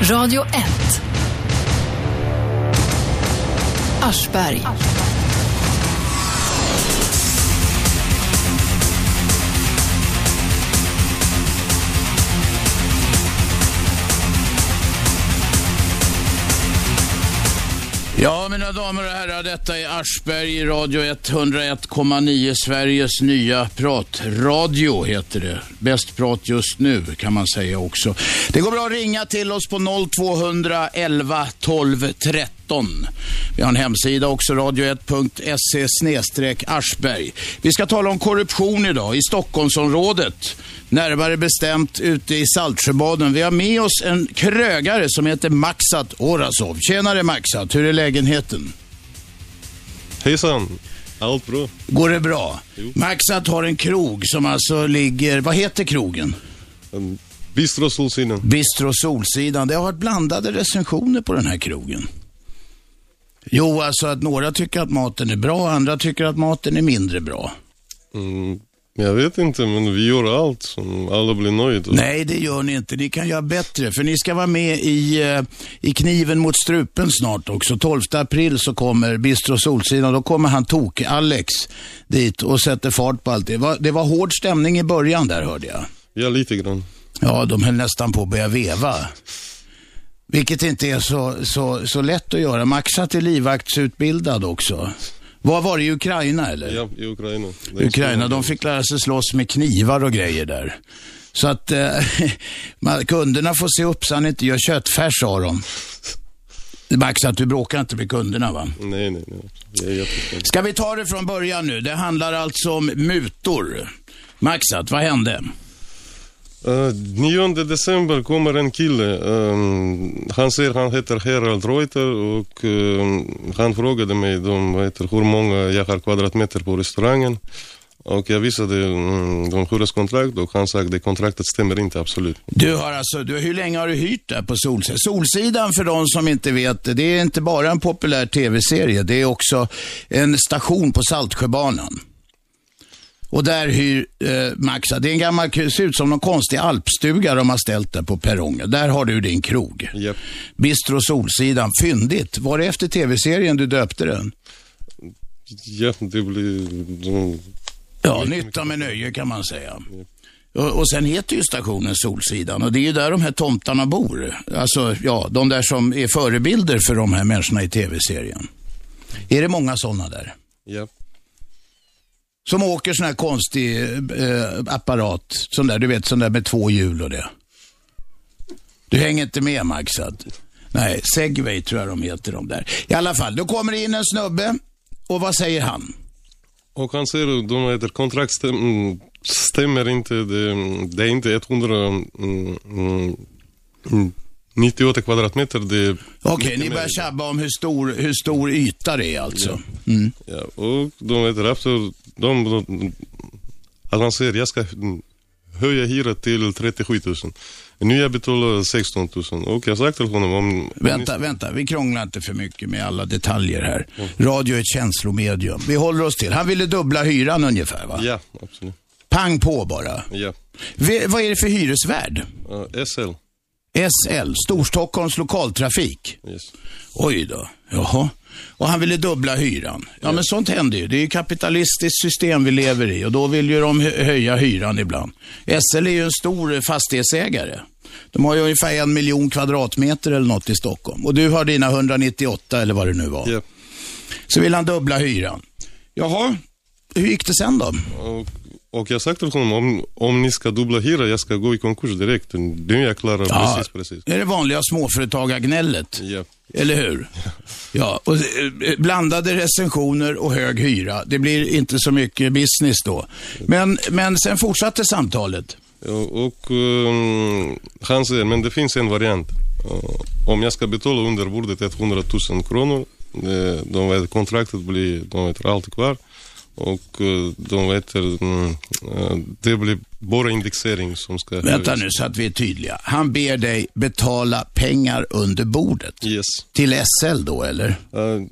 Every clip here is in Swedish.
Radio 1. Aschberg. Ja, mina damer och herrar, detta är Aschberg i Radio 101,9, Sveriges nya pratradio heter det. Bäst prat just nu kan man säga också. Det går bra att ringa till oss på 0211 12 13. Vi har en hemsida också, radio1.se Aschberg. Vi ska tala om korruption idag i Stockholmsområdet. Närmare bestämt ute i Saltsjöbaden. Vi har med oss en krögare som heter Maxat Orasov. Tjenare Maxat, hur är lägenheten? Hejsan! Allt bra? Går det bra? Jo. Maxat har en krog som alltså ligger, vad heter krogen? En Bistro Solsidan. Bistro Solsidan. Det har varit blandade recensioner på den här krogen. Jo, alltså att några tycker att maten är bra, andra tycker att maten är mindre bra. Mm, jag vet inte, men vi gör allt som alla blir nöjda. Nej, det gör ni inte. Ni kan göra bättre, för ni ska vara med i, eh, i Kniven mot strupen snart också. 12 april så kommer Bistro Solsidan. Då kommer han tok, Alex, dit och sätter fart på allt. Det var, det var hård stämning i början där, hörde jag. Ja, lite grann. Ja, de höll nästan på att börja veva. Vilket inte är så, så, så lätt att göra. Maxat är livvaktsutbildad också. Vad var det i Ukraina eller? Ja, i Ukraina. Ukraina, de fick lära sig slåss med knivar och grejer där. Så att eh, man- kunderna får se upp så han inte gör köttfärs av dem. Max, att du bråkar inte med kunderna va? Nej, nej, nej. Jag är jättesnäll. Ska vi ta det från början nu? Det handlar alltså om mutor. Maxat, vad hände? 9 december kommer en kille. han säger han heter Herald Reuter och han frågade mig de, heter, hur många jag har kvadratmeter på restaurangen. Och jag visade mm, de hyreskontrakt och han sa att det kontraktet stämmer inte absolut. Du har alltså, du, hur länge har du hyrt där på Solsidan? Solsidan för de som inte vet, det är inte bara en populär tv-serie, det är också en station på Saltsjöbanan. Och där hyr eh, Maxa, det är en gammal, ser ut som någon konstig alpstuga de har ställt där på perrongen. Där har du din krog. Japp. Bistro Solsidan, fyndigt. Var det efter tv-serien du döpte den? Ja, det blir... Ja, nytta med nöje kan man säga. Och, och sen heter ju stationen Solsidan och det är ju där de här tomtarna bor. Alltså, ja, de där som är förebilder för de här människorna i tv-serien. Är det många sådana där? Ja. Som åker sån här konstig eh, apparat, sån där, du vet, sån där med två hjul och det. Du hänger inte med Maxad? Nej, Segway tror jag de heter de där. I alla fall, då kommer det in en snubbe och vad säger han? Och han säger de heter kontrakt stäm, mm, stämmer inte. Det, det är inte 198 kvadratmeter. Det, Okej, ni börjar tjabba om hur stor, hur stor yta det är alltså. Mm. ja, och de heter efter de, att han säger jag ska mm, höja hyra till 37 000. Nu jag betalar 16 000 och jag har sagt till honom om... Vänta, vänta, vi krånglar inte för mycket med alla detaljer här. Radio är ett känslomedium. Vi håller oss till. Han ville dubbla hyran ungefär va? Ja, absolut. Pang på bara. Ja. Vi, vad är det för hyresvärd? Uh, SL. SL, Storstockholms lokaltrafik. Yes. Oj då, jaha. Och han ville dubbla hyran. Ja, men sånt händer ju. Det är ju kapitalistiskt system vi lever i och då vill ju de hö- höja hyran ibland. SL är ju en stor fastighetsägare. De har ju ungefär en miljon kvadratmeter eller något i Stockholm. Och du har dina 198 eller vad det nu var. Ja. Så vill han dubbla hyran. Jaha, hur gick det sen då? Och, och jag sagt till honom om, om ni ska dubbla hyra, jag ska gå i konkurs direkt. Nu jag klarar Ja, precis, precis. är det vanliga småföretagargnället? Ja. Eller hur? Ja, och eh, blandade recensioner och hög hyra. Det blir inte så mycket business då. Men, men sen fortsatte samtalet. Och, och ehm, han säger, men det finns en variant. Eh, om jag ska betala under bordet 100 000 kronor, eh, de kontraktet blir, de vet, allt kvar. Och eh, de vet, mm, eh, det blir bara indexering som ska Vänta nu så att vi är tydliga. Han ber dig betala pengar under bordet. Yes. Till SL då eller? Eh,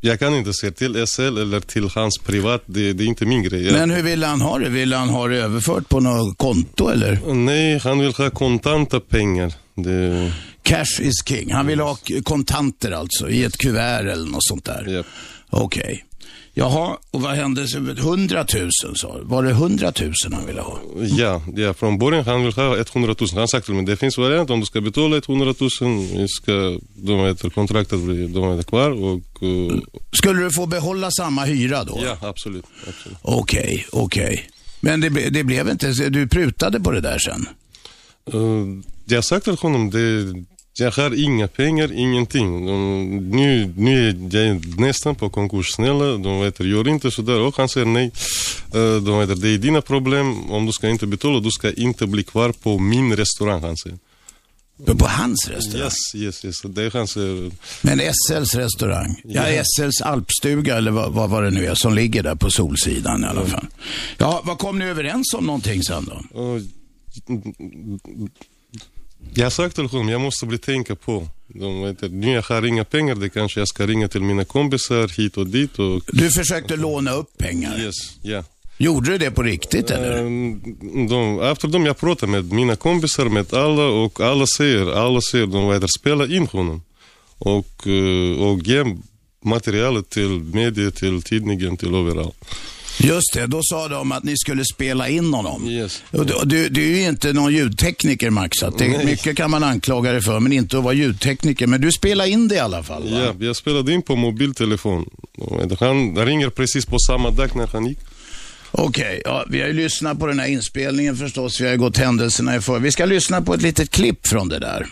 jag kan inte säga till SL eller till hans privat, det, det är inte min grej. Men hur vill han ha det? Vill han ha det överfört på något konto eller? Nej, han vill ha kontanta pengar. Det, Cash is king. Han vill ha kontanter alltså, i ett kuvert eller något sånt där. ja. Okej. Jaha, och vad hände? så- 100 000 sa? Var det 100 000 han ville ha? Ja, ja, från början han vill ha 100 000. Han sagt till mig, det finns variant om du ska betala 100 000, vi ska, de heter, kontraktet blir, de är kvar och... eh, Skulle du få behålla samma hyra då? ja, absolut. Okej, okej. Men det, det blev inte, du prutade på det där sen? Uh, jag sagt till honom, det, jag har inga pengar, ingenting. De, nu, nu är jag nästan på konkurs, snälla. De vet, gör inte sådär. Och han säger nej. Uh, de vet, det är dina problem. Om du ska inte betala, du ska inte bli kvar på min restaurang, han säger. På, på hans restaurang? Yes, yes, yes. Det är hans... Uh, Men SLs restaurang? Ja, Ja. SLs alpstuga eller vad, vad, vad det nu är som ligger där på Solsidan i alla fall. Ja, vad kom ni överens om någonting sen då? uh, jag har sagt till honom, jag måste bli tänka på. De vet, nu jag har inga pengar, det kanske jag ska ringa till mina kompisar hit och dit. Och, Du försökte låna upp pengar. yes, ja. Gjorde du det på riktigt eller? Ehm, De, efter dem jag pratar med mina kompisar, med alla och alla säger, alla säger de vet, spela in honom. Och, eh, och ge materialet till media, till tidningen, till överallt. Just det, då sa de att ni skulle spela in honom. Yes. Du, du, du är ju inte någon ljudtekniker Max, att det, mycket kan man anklaga dig för, men inte att vara ljudtekniker. Men du spelar in det i alla fall va? Ja, jag spelade in på mobiltelefon. Han ringer precis på samma dag när han gick. Okej, ja, vi har ju lyssnat på den här inspelningen förstås. Vi har ju gått händelserna i för. Vi ska lyssna på ett litet klipp från det där. 30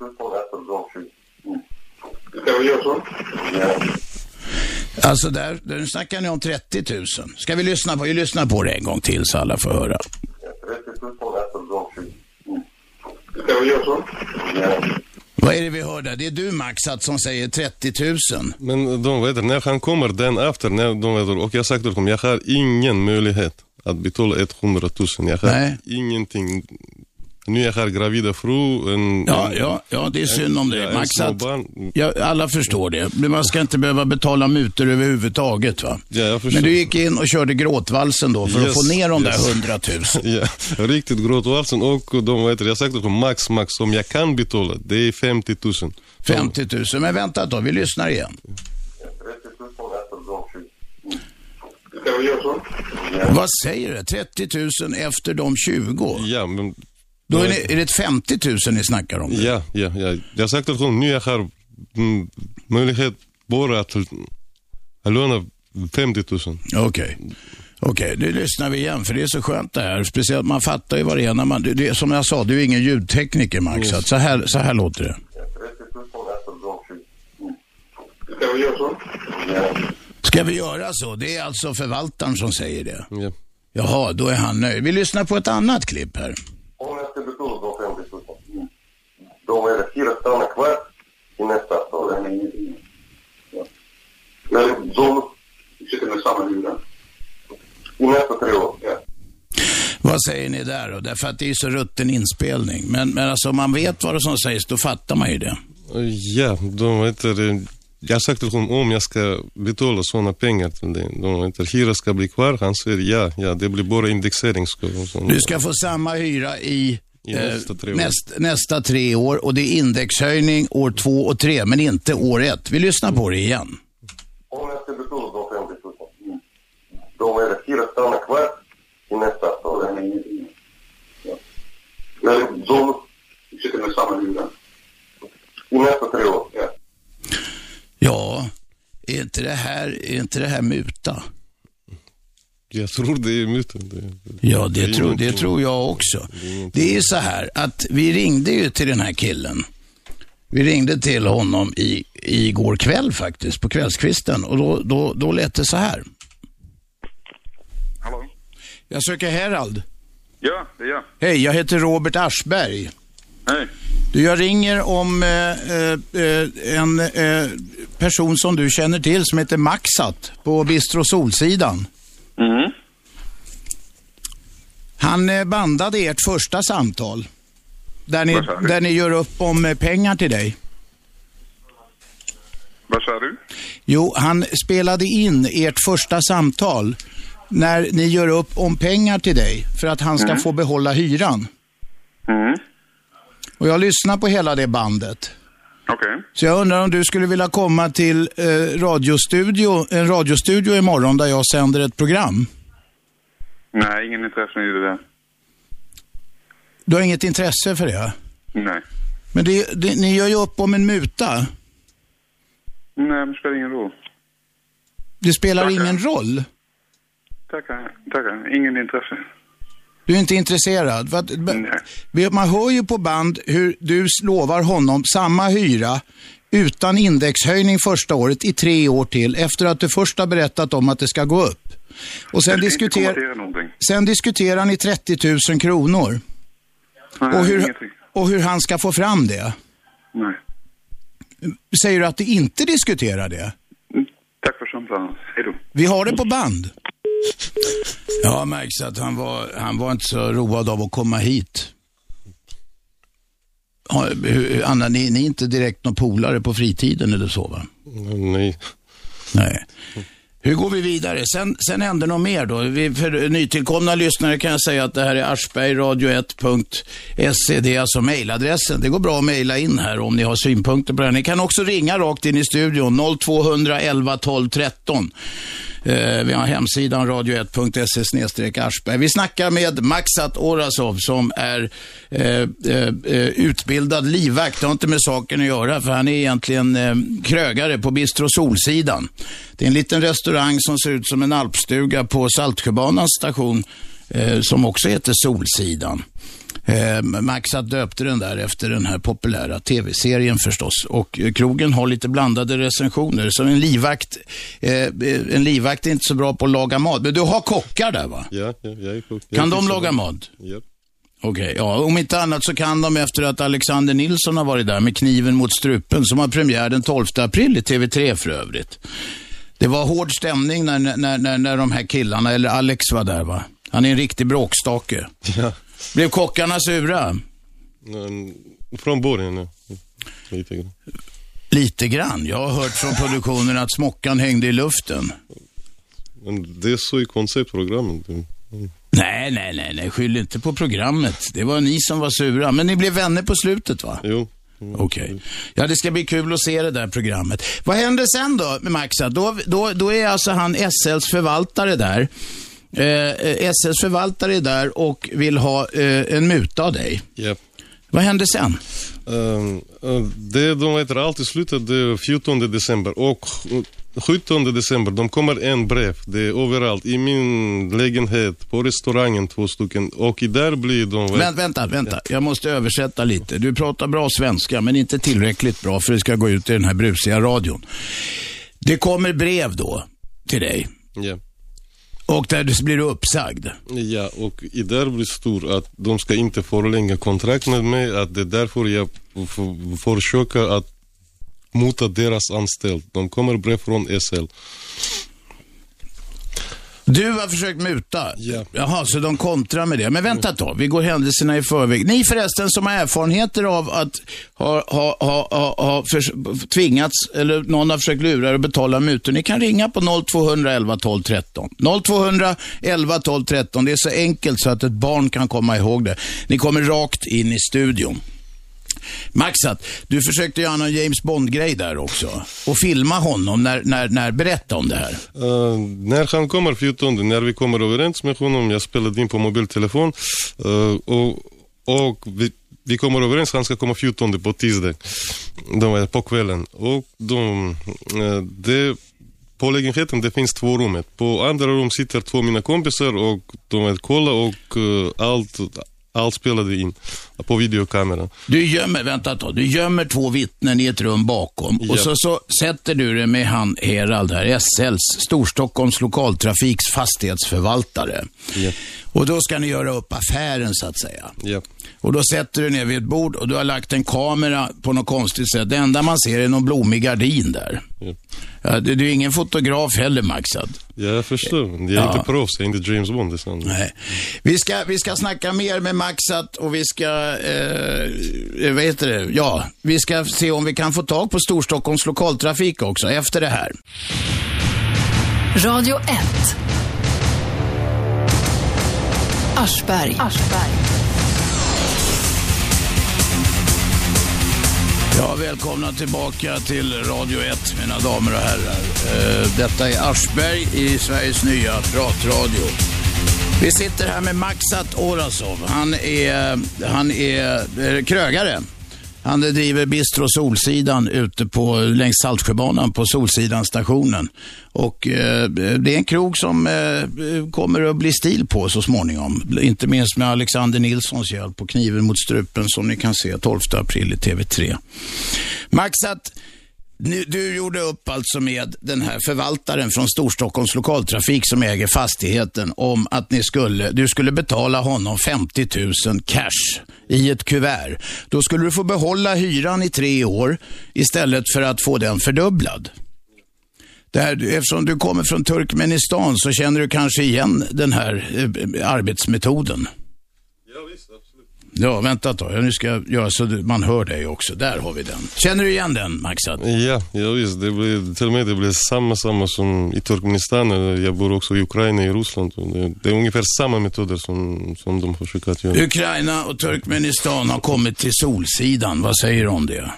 000 efter de 20. Ska vi göra så? Ja. Alltså där, där snackar ni om 30 000. Ska vi lyssna på, vi lyssnar på det en gång till så alla får höra. 30 000 efter de 20. Ska vi göra så? Ja. Vad är det vi hör där? Det är du Max att som säger 30 000. Men de vet, när han kommer den efter, när de vet, och jag har sagt till honom, jag har ingen möjlighet att betala 100 000. Jag har Nej. ingenting. Nu jag har gravida fru, en, Ja, ja, ja, det är synd om en Max, att, ja, alla förstår det. Men man ska inte behöva betala mutor överhuvudtaget va? Ja, jag förstår. Men du gick in och körde gråtvalsen då för att Yes, få ner de yes. där 100 000. Ja, riktigt gråtvalsen och de vet, jag sagt till honom, max, max, som jag kan betala, det är 50 000. 50 000. Men vänta då, vi lyssnar igen. 30 000 efter de 20. Ska vi göra så? Ja. Vad säger du? 30 000 efter de 20? Ja, men Då är det, är det ett 50 000 ni snackar om? Ja, ja, ja. Jag har sagt till honom, nu jag har mm, möjlighet bara att låna 50 000. Okej. Okej, nu lyssnar vi igen för det är så skönt det här. Speciellt, man fattar ju vad det är när man, det, det, som jag sa, du är ingen ljudtekniker Max. Så, att så, här, så här låter det. 30 000 efter de 20. Ska vi göra så? Ja. Ska vi göra så? Det är alltså förvaltaren som säger det. Ja. Jaha, då är han nöjd. Vi lyssnar på ett annat klipp här. Om jag ska betala de 50 000. Då är fyra stannar kvar i nästa. Ja. Men de sitter med samma hyra. I nästa tre år, ja. Vad säger ni där då? Därför att det är så rutten inspelning. Men, men alltså om man vet vad det som sägs, då fattar man ju det. Ja, de vet det. Jag har sagt till honom om jag ska betala sådana pengar till det. De vet hyra ska bli kvar. Han säger ja, ja, det blir bara indexering. Du ska få samma hyra i, I eh, nästa tre år. näst, nästa tre år och det är indexhöjning år två och tre, men inte år ett. Vi lyssnar på det igen. Om jag ska betala de 50 000. Då är det fyra stannar kvar i nästa år. De sitter med samma hyra. I nästa tre år, ja. Ja, är inte det här, är inte det här muta? Jag tror det är myten. Det, Ja, det, är tror, det tror jag också. Det. Det är så här att vi ringde ju till den här killen. Vi ringde till honom i, igår kväll faktiskt, på kvällskvisten. Och då, då, då lät det så här. Hallå? Jag söker Herald. Ja, det är jag. Hej, jag heter Robert Aschberg. Du, jag ringer om eh, eh, en eh, person som du känner till som heter Maxat på Bistro Solsidan. Mm. Han eh, bandade ert första samtal. Där ni, där ni gör upp om eh, pengar till dig. Vad sa du? Jo, han spelade in ert första samtal när ni gör upp om pengar till dig för att han ska få behålla hyran. Mm. Och jag lyssnar på hela det bandet. Okej. Så jag undrar om du skulle vilja komma till eh, radiostudio, en radiostudio imorgon där jag sänder ett program. Nej, ingen intresse i det där. Du har inget intresse för det? Nej. Men det, det, ni gör ju upp om en muta. Nej, men det spelar ingen roll. Det spelar Tackar. ingen roll. Tackar, tackar. Ingen intresse. Du är inte intresserad. För att, man hör ju på band hur du lovar honom samma hyra utan indexhöjning första året i tre år till efter att du först har berättat om att det ska gå upp. Och sen, diskuter, sen diskuterar ni 30 000 kronor Nej, och hur, och hur han ska få fram det. Nej. Säger du att du inte diskuterar det? Tack för samtalet. Hej då. Vi har det på band. Ja, märks att han var, han var inte så road av att komma hit. Anna, ni, ni är inte direkt någon polare på fritiden eller så va? Nej. Nej. Hur går vi vidare? Sen, sen händer något mer då. Vi, för nytillkomna lyssnare kan jag säga att det här är aschbergradio1.se. Det är alltså mejladressen. Det går bra att mejla in här om ni har synpunkter på det här. Ni kan också ringa rakt in i studion. 0211 12 13. Eh, vi har hemsidan radio1.se Aschberg. Vi snackar med Maxat Orasov som är eh, eh, eh, utbildad livvakt. Det har inte med saken att göra för han är egentligen eh, krögare på Bistro Solsidan. Det är en liten restaurang som ser ut som en alpstuga på Saltsjöbanans station eh, som också heter Solsidan. Eh, Maxat döpte den där efter den här populära tv-serien förstås. Och eh, krogen har lite blandade recensioner. Så en livvakt, eh, eh, en livvakt är inte så bra på att laga mat. Men du har kockar där va? Ja, ja, jag är kock. Kan de laga mat? Ja. Okej, ja. Om inte annat så kan de efter att Alexander Nilsson har varit där med kniven mot strupen som har premiär den 12 april i TV3 för övrigt. Det var hård stämning när, när, när, när de här killarna, eller Alex var där va? Han är en riktig bråkstake. Ja. Blev kockarna sura? Men, Från början, ja. Lite grann. Lite grann. Jag har hört från produktionen att smockan hängde i luften. Men det är så i konceptprogrammet. Nej, nej, nej, nej. Skyll inte på programmet. Det var ni som var sura. Men ni blev vänner på slutet va? Jo. Okej. Ja, det ska bli kul att se det där programmet. Vad händer sen då med Maxa? Då, då, då är alltså han SLs förvaltare där. Eh, SLs förvaltare är där och vill ha eh, en muta av dig. Ja. Vad händer sen? Ehm, eh, det de vet allt i slutet, det är 14 december. Och eh, 17 december, de kommer en brev. Det är överallt. I min lägenhet, på restaurangen två stycken. Och i där blir de... Vänt, vänta, vänta. Jag måste översätta lite. Du pratar bra svenska, men inte tillräckligt bra för det ska gå ut i den här brusiga radion. Det kommer brev då till dig Ja och där blir du uppsagd. Ja, och i där blir stor att de ska inte förlänga kontrakt med mig. Att det är därför jag försöker att mota deras anställd. De kommer brev från SL. Du har försökt muta? Ja. Jaha, så de kontrar med det. Men vänta tag, vi går händelserna i förväg. Ni förresten som har erfarenheter av att ha, ha, ha, ha, ha förs- tvingats, eller någon har försökt lura er att betala mutor. Ni kan ringa på 0211 12 13. 0211 12 13. Det är så enkelt så att ett barn kan komma ihåg det. Ni kommer rakt in i studion. Maxat, du försökte göra någon James Bond-grej där också. Och filma honom när, när, när, berätta om det här. Uh, när han kommer 14, när vi kommer överens med honom, jag spelade in på mobiltelefon Uh, och, och vi, vi kommer överens, han ska komma 14 på tisdag, de, är på kvällen. Och de, eh, det, på lägenheten det finns två rum. På andra rum sitter två mina kompisar och de är kolla och eh, allt, allt spelade in på videokameran. Du gömmer, vänta ett tag, du gömmer två vittnen i ett rum bakom och Ja. så, så sätter du det med han Herald här, SLs, Storstockholms lokaltrafiks fastighetsförvaltare. Ja. Och då ska ni göra upp affären så att säga. Ja. Och då sätter du ner vid ett bord och du har lagt en kamera på något konstigt sätt. Det enda man ser är någon blommig gardin där. Ja. Ja, du, du är ingen fotograf heller Maxad. Jag förstår, jag är Ja. inte proffs, jag är inte James Bond. Det är sant. Nej. Vi ska, vi ska snacka mer med Maxat och vi ska, eh, vad heter det, ja, vi ska se om vi kan få tag på Storstockholms lokaltrafik också efter det här. Radio 1. Aschberg. Ja, välkomna tillbaka till Radio 1, mina damer och herrar. Eh, detta är Aschberg i Sveriges nya pratradio. Vi sitter här med Maxat Orasov. Han är, han är eh, krögare. Han driver Bistro Solsidan ute på, längs Saltsjöbanan på Solsidan stationen. Och eh, det är en krog som eh, kommer att bli stil på så småningom. Inte minst med Alexander Nilssons hjälp på Kniven mot strupen som ni kan se 12 april i TV3. Maxat, du gjorde upp alltså med den här förvaltaren från Storstockholms lokaltrafik som äger fastigheten om att ni skulle, du skulle betala honom 50 000 cash i ett kuvert. Då skulle du få behålla hyran i tre år istället för att få den fördubblad. Här, eftersom du kommer från Turkmenistan så känner du kanske igen den här eh, arbetsmetoden. Ja, visst. Ja, vänta ett tag. Nu ska jag göra så man hör dig också. Där har vi den. Känner du igen den, Maxad? Ja, ja visst. Det blir, till och med det blir samma, samma som i Turkmenistan. Jag bor också i Ukraina, i Ryssland. Det, det är ungefär samma metoder som, som de försöker att göra. Ukraina och Turkmenistan har kommit till Solsidan. Vad säger du om det?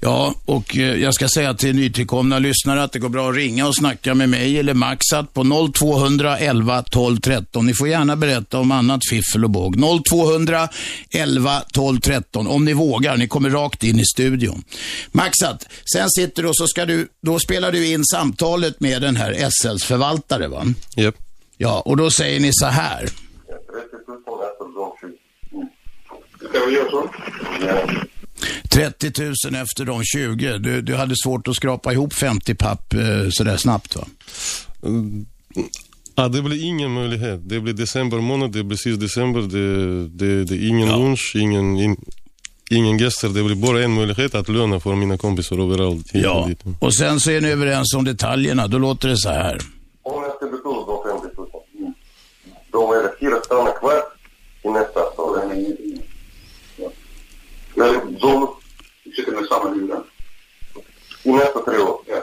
Ja, och eh, jag ska säga till nytillkomna lyssnare att det går bra att ringa och snacka med mig eller Maxat på 0211 12 13. Ni får gärna berätta om annat fiffel och båg. 0211 12 13 om ni vågar. Ni kommer rakt in i studion. Maxat, sen sitter du och så ska du, då spelar du in samtalet med den här SLs förvaltare va? Ja. Ja, och då säger ni så här. 30 000 efter de 20. Ska vi göra så? Ja. 30 000 efter de 20. Du, du hade svårt att skrapa ihop 50 papp eh, sådär snabbt va? Ja, det blir ingen möjlighet. Det blir december månad, det är precis december. Det, det, det är ingen Ja. lunch, ingen, in, ingen gäster. Det blir bara en möjlighet att löna för mina kompisar överallt. Ja, och sen så är ni överens om detaljerna. Då låter det så här. Om jag ska betala de 50 000, då är det fyra stannar kvar i nästa år. Ja. Men de sitter med samma hyra. I nästa tre år, ja.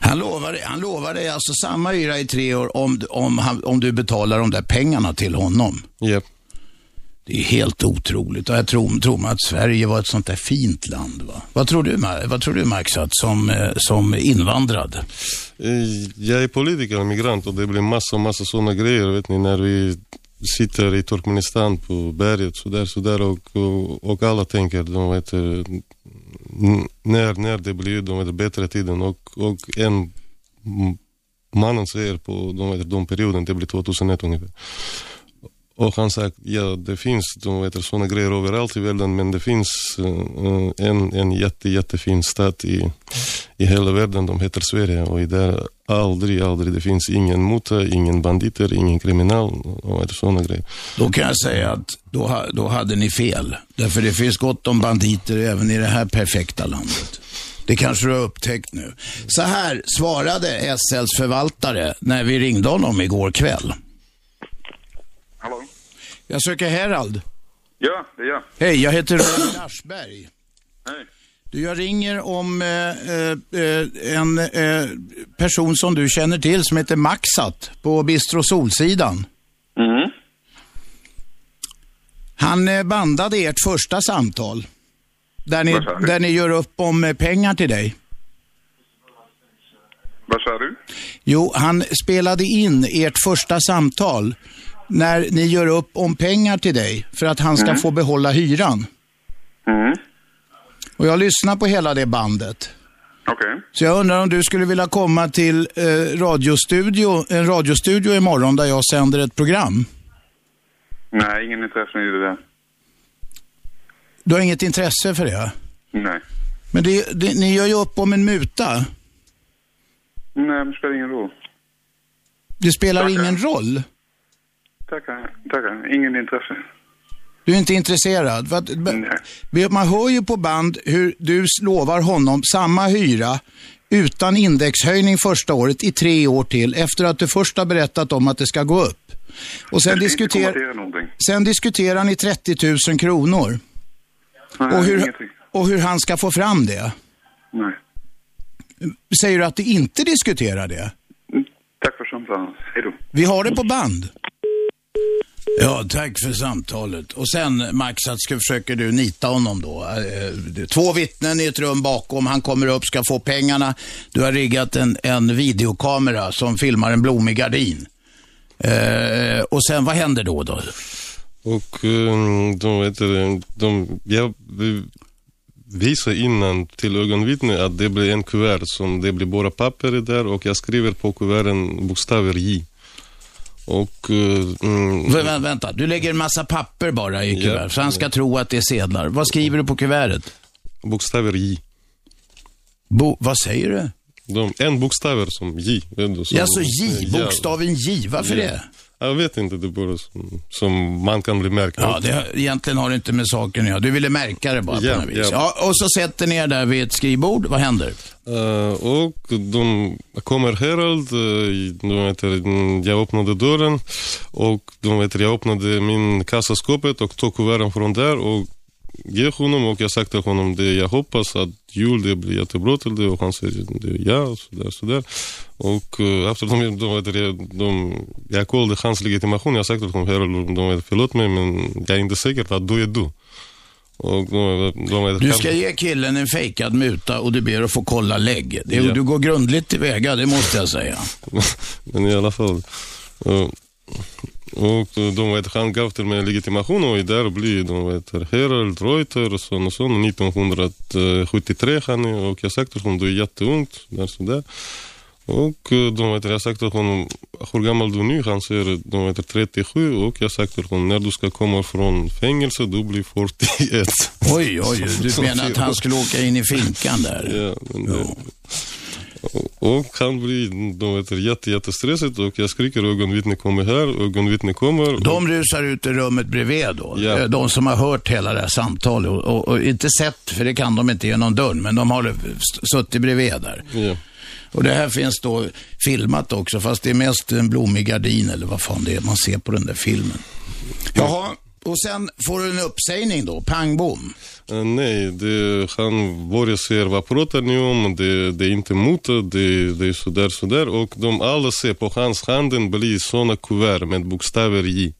Han lovar, han lovar dig alltså samma hyra i tre år om, om, han, om du betalar de där pengarna till honom. Ja. Det är helt otroligt. Och jag tror, tror man att Sverige var ett sånt där fint land. Va? Vad tror du, vad tror du Maxat, som, eh, som invandrad? Eh, Jag är politiker och migrant och det blir massa, massa sådana grejer. Vet ni, när vi sitter i Turkmenistan på berget sådär, sådär och, och, och alla tänker, de vet, eh, när, när det blir de vet, bättre tiden och, och en mannen säger på de, vet, de perioden, det blir 2001 ungefär. Och han sa, ja det finns de vet, sådana grejer överallt i världen men det finns eh, en, en jätte, jättefin stat i, i hela världen, de heter Sverige och där aldrig, aldrig, det finns ingen muta, ingen banditer, ingen kriminal och sådana grejer. Då kan jag säga att då, då hade ni fel. Därför det finns gott om banditer även i det här perfekta landet. Det kanske du har upptäckt nu. Så här svarade SLs förvaltare när vi ringde honom igår kväll. Hallå? Jag söker Herald. Ja, det är jag. Hej, jag heter Robin Aschberg. Hej. Du, jag ringer om eh, eh, en eh, person som du känner till som heter Maxat på Bistro Solsidan. Mm. Han eh, bandade ert första samtal. Där ni, där ni gör upp om eh, pengar till dig. Vad sa du? Jo, han spelade in ert första samtal när ni gör upp om pengar till dig för att han ska få behålla hyran. Mm. Och jag lyssnar på hela det bandet. Okej. Så jag undrar om du skulle vilja komma till eh, radiostudio, en radiostudio imorgon där jag sänder ett program. Nej, ingen intresse i det där. Du har inget intresse för det? Nej. Men det, det, ni gör ju upp om en muta. Nej, men det spelar ingen roll. Det spelar Tackar. ingen roll. Tackar, tackar. Ingen intresse. Du är inte intresserad. För att, man hör ju på band hur du lovar honom samma hyra utan indexhöjning första året i tre år till efter att du först har berättat om att det ska gå upp. Och sen, diskuter, sen diskuterar ni 30 000 kronor Nej, och hur, och hur han ska få fram det. Nej. Säger du att du inte diskuterar det? Tack för samtalet. Hej då. Vi har det på band. Ja, tack för samtalet. Och sen Max, att ska försöker du nita honom då. Eh, två vittnen i ett rum bakom, han kommer upp, ska få pengarna. Du har riggat en, en videokamera som filmar en blommig gardin. Eh, och sen, vad händer då? då? Och eh, de, vet du, de, jag visar innan till ögonvittne att det blir en kuvert som det blir bara papper i där och jag skriver på kuverten bokstäver J. Och... eh, mm, Vä- vä- vänta, du lägger en massa papper bara i Ja. kuvert, så han ska tro att det är sedlar. Vad skriver du på kuvertet? bokstäver J. Bo, vad säger du? De, en bokstäver som J. som- Ja, så J, Ja. bokstaven J, varför Ja. det? Jag vet inte, det bara som, som man kan bli märkt. Ja, det egentligen har det inte med saken att göra. Du ville märka det bara Ja, på något vis. ja. Ja, och så sätter ni er där vid ett skrivbord. Vad händer? Eh, och de kommer Herald, uh, de vet, jag öppnade dörren och de vet, jag öppnade min kassaskåpet och tog kuverten från där och gav honom och jag sa till honom det jag hoppas att jul det blir jättebra till det och han säger det, ja, och sådär, sådär. Och uh, efter de, de, jag- de, jag kollade hans legitimation, jag sa till honom Herald, de förlåt mig men jag är inte säker på att du är du. Och de, de, Du ska ge killen en fejkad muta och du ber att få kolla lägg. Det, Ja. Du går grundligt tillväga, det måste jag säga. Men i alla fall. eh, Och de vet, han gav till mig legitimation och där blir de vet, Herald Reuter och sån och sån. 1973 han och jag sa till honom du är jätteungt. Där, så där. Och eh, de vet, jag sa till honom hur gammal du nu? Han säger de vet, 37 och jag sa till honom när du ska komma från fängelse du blir 41. Oj, oj, du menar att han skulle åka in i finkan där? Ja, men det, och, och han blir de vet, jätte, jättestressad och jag skriker ögonvittne kommer här, ögonvittne kommer. De rusar ut i rummet bredvid då. Ja. Eh, De som har hört hela det här samtalet och, och, och inte sett, för det kan de inte genom dörren, men de har suttit bredvid där. Ja. Och det här finns då filmat också, fast det är mest en blommig gardin eller vad fan det är man ser på den där filmen. Jaha, och sen får du en uppsägning då, pang bom. Eh, nej, det, han börjar säga vad pratar ni om, det, det är inte muta, det, det är sådär sådär och de alla ser på hans handen blir sådana kuvert med bokstäver J.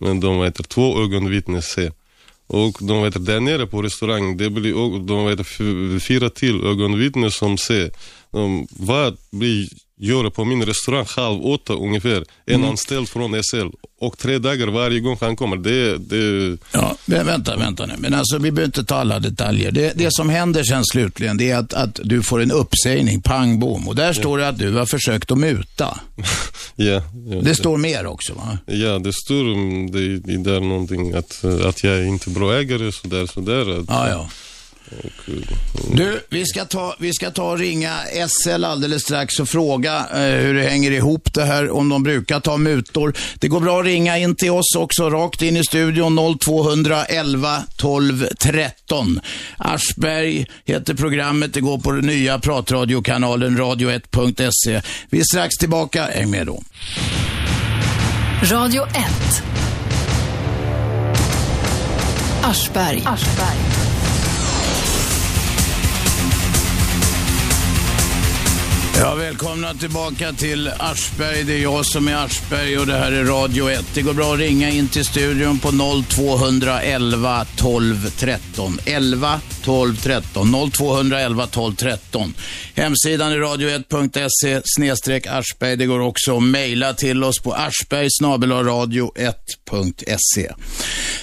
Men de vet, två ögonvittnen ser. Och de vet, där nere på restaurangen, det blir de vet, fyra till ögonvittnen som ser De, vad blir göra på min restaurang halv åtta ungefär, en anställd från SL. Och tre dagar varje gång han kommer. Det, det, Ja, vänta, vänta nu. Men alltså, vi behöver inte ta alla detaljer. Det, det som händer sen slutligen, det är att, att du får en uppsägning, pang bom. Och där står det att du har försökt att muta. ja, ja, Det står mer också, va? Ja, det står det, det där någonting att, att jag är inte bra ägare sådär, sådär. Att, Ja, ja. Du, vi ska ta, vi ska ta och ringa SL alldeles strax och fråga eh, hur det hänger ihop det här, om de brukar ta mutor. Det går bra att ringa in till oss också, rakt in i studion 0211 12 13. Aschberg heter programmet, det går på den nya pratradiokanalen radio1.se. Vi är strax tillbaka, häng med då. Radio 1. Aschberg. Aschberg. Ja, välkomna tillbaka till Aschberg. Det är jag som är Aschberg och det här är Radio 1. Det går bra att ringa in till studion på 0211 12 13. 11 12 13. 0211 12 13. Hemsidan är radio1.se snedstreck Aschberg. Det går också att mejla till oss på aschberg radio1.se.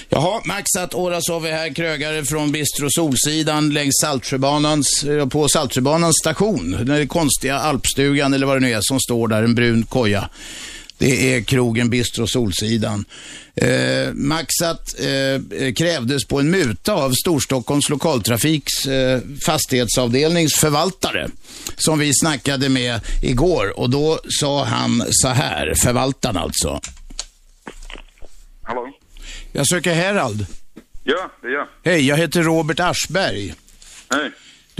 Jaha, Maxat Orasov är här, krögare från Bistro Solsidan längs Saltsjöbanans, eh, på Saltsjöbanans station. Den konstiga alpstugan eller vad det nu är som står där, en brun koja. Det är krogen Bistro Solsidan. Eh, Maxat eh, krävdes på en muta av Storstockholms lokaltrafiks eh, fastighetsavdelnings förvaltare som vi snackade med igår och då sa han så här, förvaltaren alltså. Hallå? Jag söker Herald. Ja, det är jag. Hej, jag heter Robert Aschberg. Hej.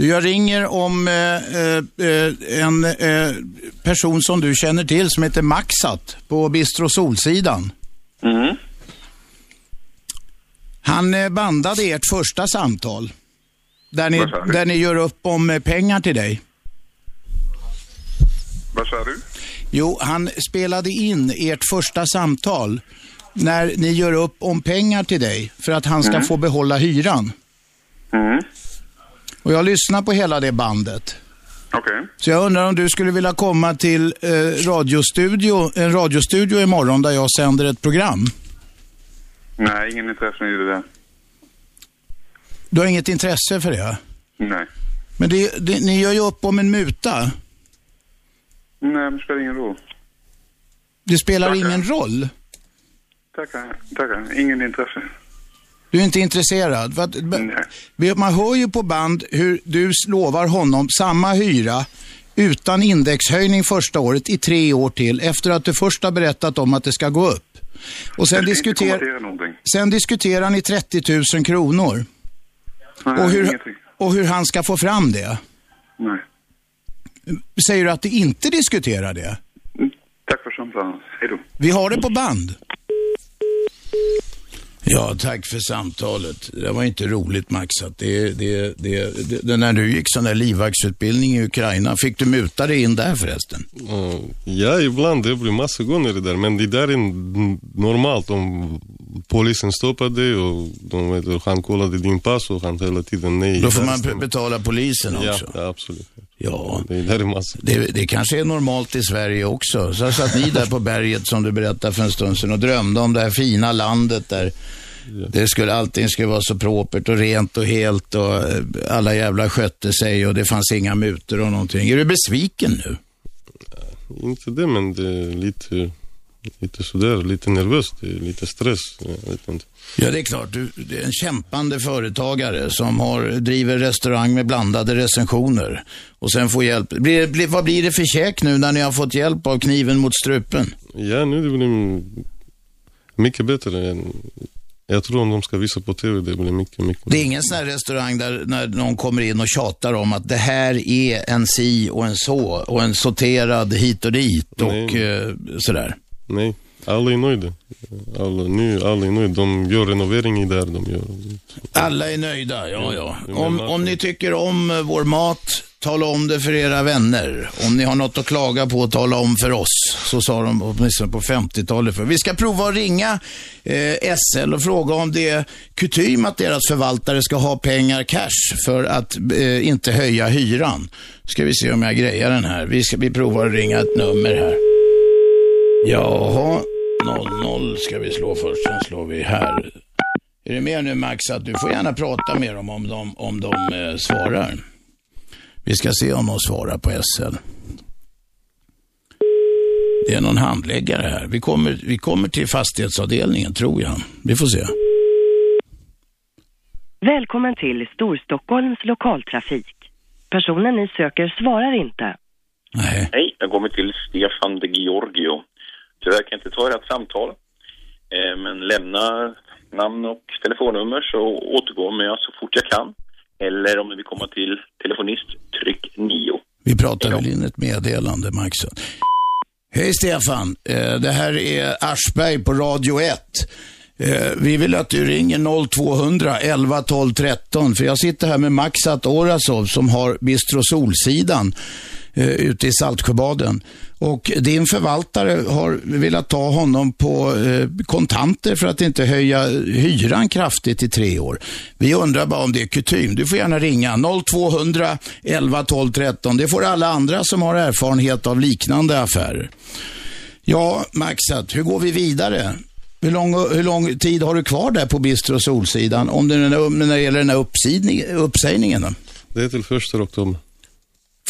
Du, jag ringer om eh, eh, en eh, person som du känner till som heter Maxat på Bistro Solsidan. Mm. Han bandade ert första samtal. Där ni, där ni gör upp om pengar till dig. Vad sa du? Jo, han spelade in ert första samtal när ni gör upp om pengar till dig för att han ska få behålla hyran. Mm. Och jag lyssnar på hela det bandet. Okej. Så jag undrar om du skulle vilja komma till eh, radiostudio, en radiostudio imorgon där jag sänder ett program. Nej, ingen intresse i det där. Du har inget intresse för det? Nej. Men det, det, ni gör ju upp om en muta. Nej, men det spelar ingen roll. Det spelar Tackar. ingen roll. Tackar, tackar. Ingen intresse. Du är inte intresserad. För att, man hör ju på band hur du lovar honom samma hyra utan indexhöjning första året i tre år till efter att du först har berättat om att det ska gå upp. Och sen, diskuter, sen diskuterar ni 30 000 kronor Nej, och hur, och hur han ska få fram det. Nej. Säger du att du inte diskuterar det? Tack för samtalet. Hej då. Vi har det på band. Ja, tack för samtalet. Det var inte roligt Max. Att det, det, det, det, när du gick sån där livvaktsutbildning i Ukraina, fick du muta dig in där förresten? Ja, ibland. Det blir massa gånger det där. Men det där är normalt om polisen stoppar dig och de vet, han kollade din pass och han hela tiden nej. Då får man betala polisen också. ja, absolut. Ja, Det där är massa. det, det kanske är normalt i Sverige också. Så satt ni där på berget som du berättade för en stund sedan och drömde om det här fina landet där det skulle, allting skulle vara så propert och rent och helt och eh, alla jävla skötte sig och det fanns inga mutor och någonting. Är du besviken nu? Inte det, men det är lite, lite sådär, lite nervöst, det lite stress. Jag vet inte. Ja, det är klart. Du, det är en kämpande företagare som har, driver restaurang med blandade recensioner och sen får hjälp. Blir, blir, vad blir det för käk nu när ni har fått hjälp av kniven mot strupen? Ja, nu det blir mycket bättre. än- Jag tror om de ska visa på TV, det blir mycket, mycket Det är ingen sån här restaurang där när någon kommer in och tjatar om att det här är en si och en så och en sorterad hit och dit och Nej. eh, sådär. Nej, alla är nöjda. Alla, nu, alla är nöjda. De gör renovering i där, de gör... Alla är nöjda, ja ja. Om, om ni tycker om eh, vår mat, tala om det för era vänner. Om ni har något att klaga på, tala om för oss. Så sa de åtminstone på 50-talet. För. Vi ska prova att ringa eh, SL och fråga om det är kutym att deras förvaltare ska ha pengar cash för att eh, inte höja hyran. Ska vi se om jag grejar den här. Vi, ska, vi provar att ringa ett nummer här. Jaha, 00 ska vi slå först, sen slår vi här. Är du med nu Max att du får gärna prata med dem om de, om de eh, svarar. Vi ska se om de svarar på SL. Det är någon handläggare här. Vi kommer, vi kommer till fastighetsavdelningen tror jag. Vi får se. Välkommen till Storstockholms lokaltrafik. Personen ni söker svarar inte. Nej. Hej, jag kommer till Stefan de Giorgio. Tyvärr kan jag inte ta ert samtal. Eh, Men lämna namn och telefonnummer så återkommer jag så fort jag kan. Eller om ni vill komma till telefonist, tryck 9. Vi pratar väl in ett meddelande Max. Hej Stefan, Eh, det här är Aschberg på Radio 1. Eh, Vi vill att du ringer 0200 11 12 13 för jag sitter här med Maxat Orasov som har Bistro Solsidan ute i Saltsjöbaden. Och din förvaltare har velat ta honom på eh, kontanter för att inte höja hyran kraftigt i tre år. Vi undrar bara om det är kutym. Du får gärna ringa 0200 11 12 13. Det får alla andra som har erfarenhet av liknande affärer. Ja, Maxat, hur går vi vidare? Hur lång, hur lång tid har du kvar där på Bistro Solsidan om det, när det gäller den här uppsägningen? Det är till första oktober.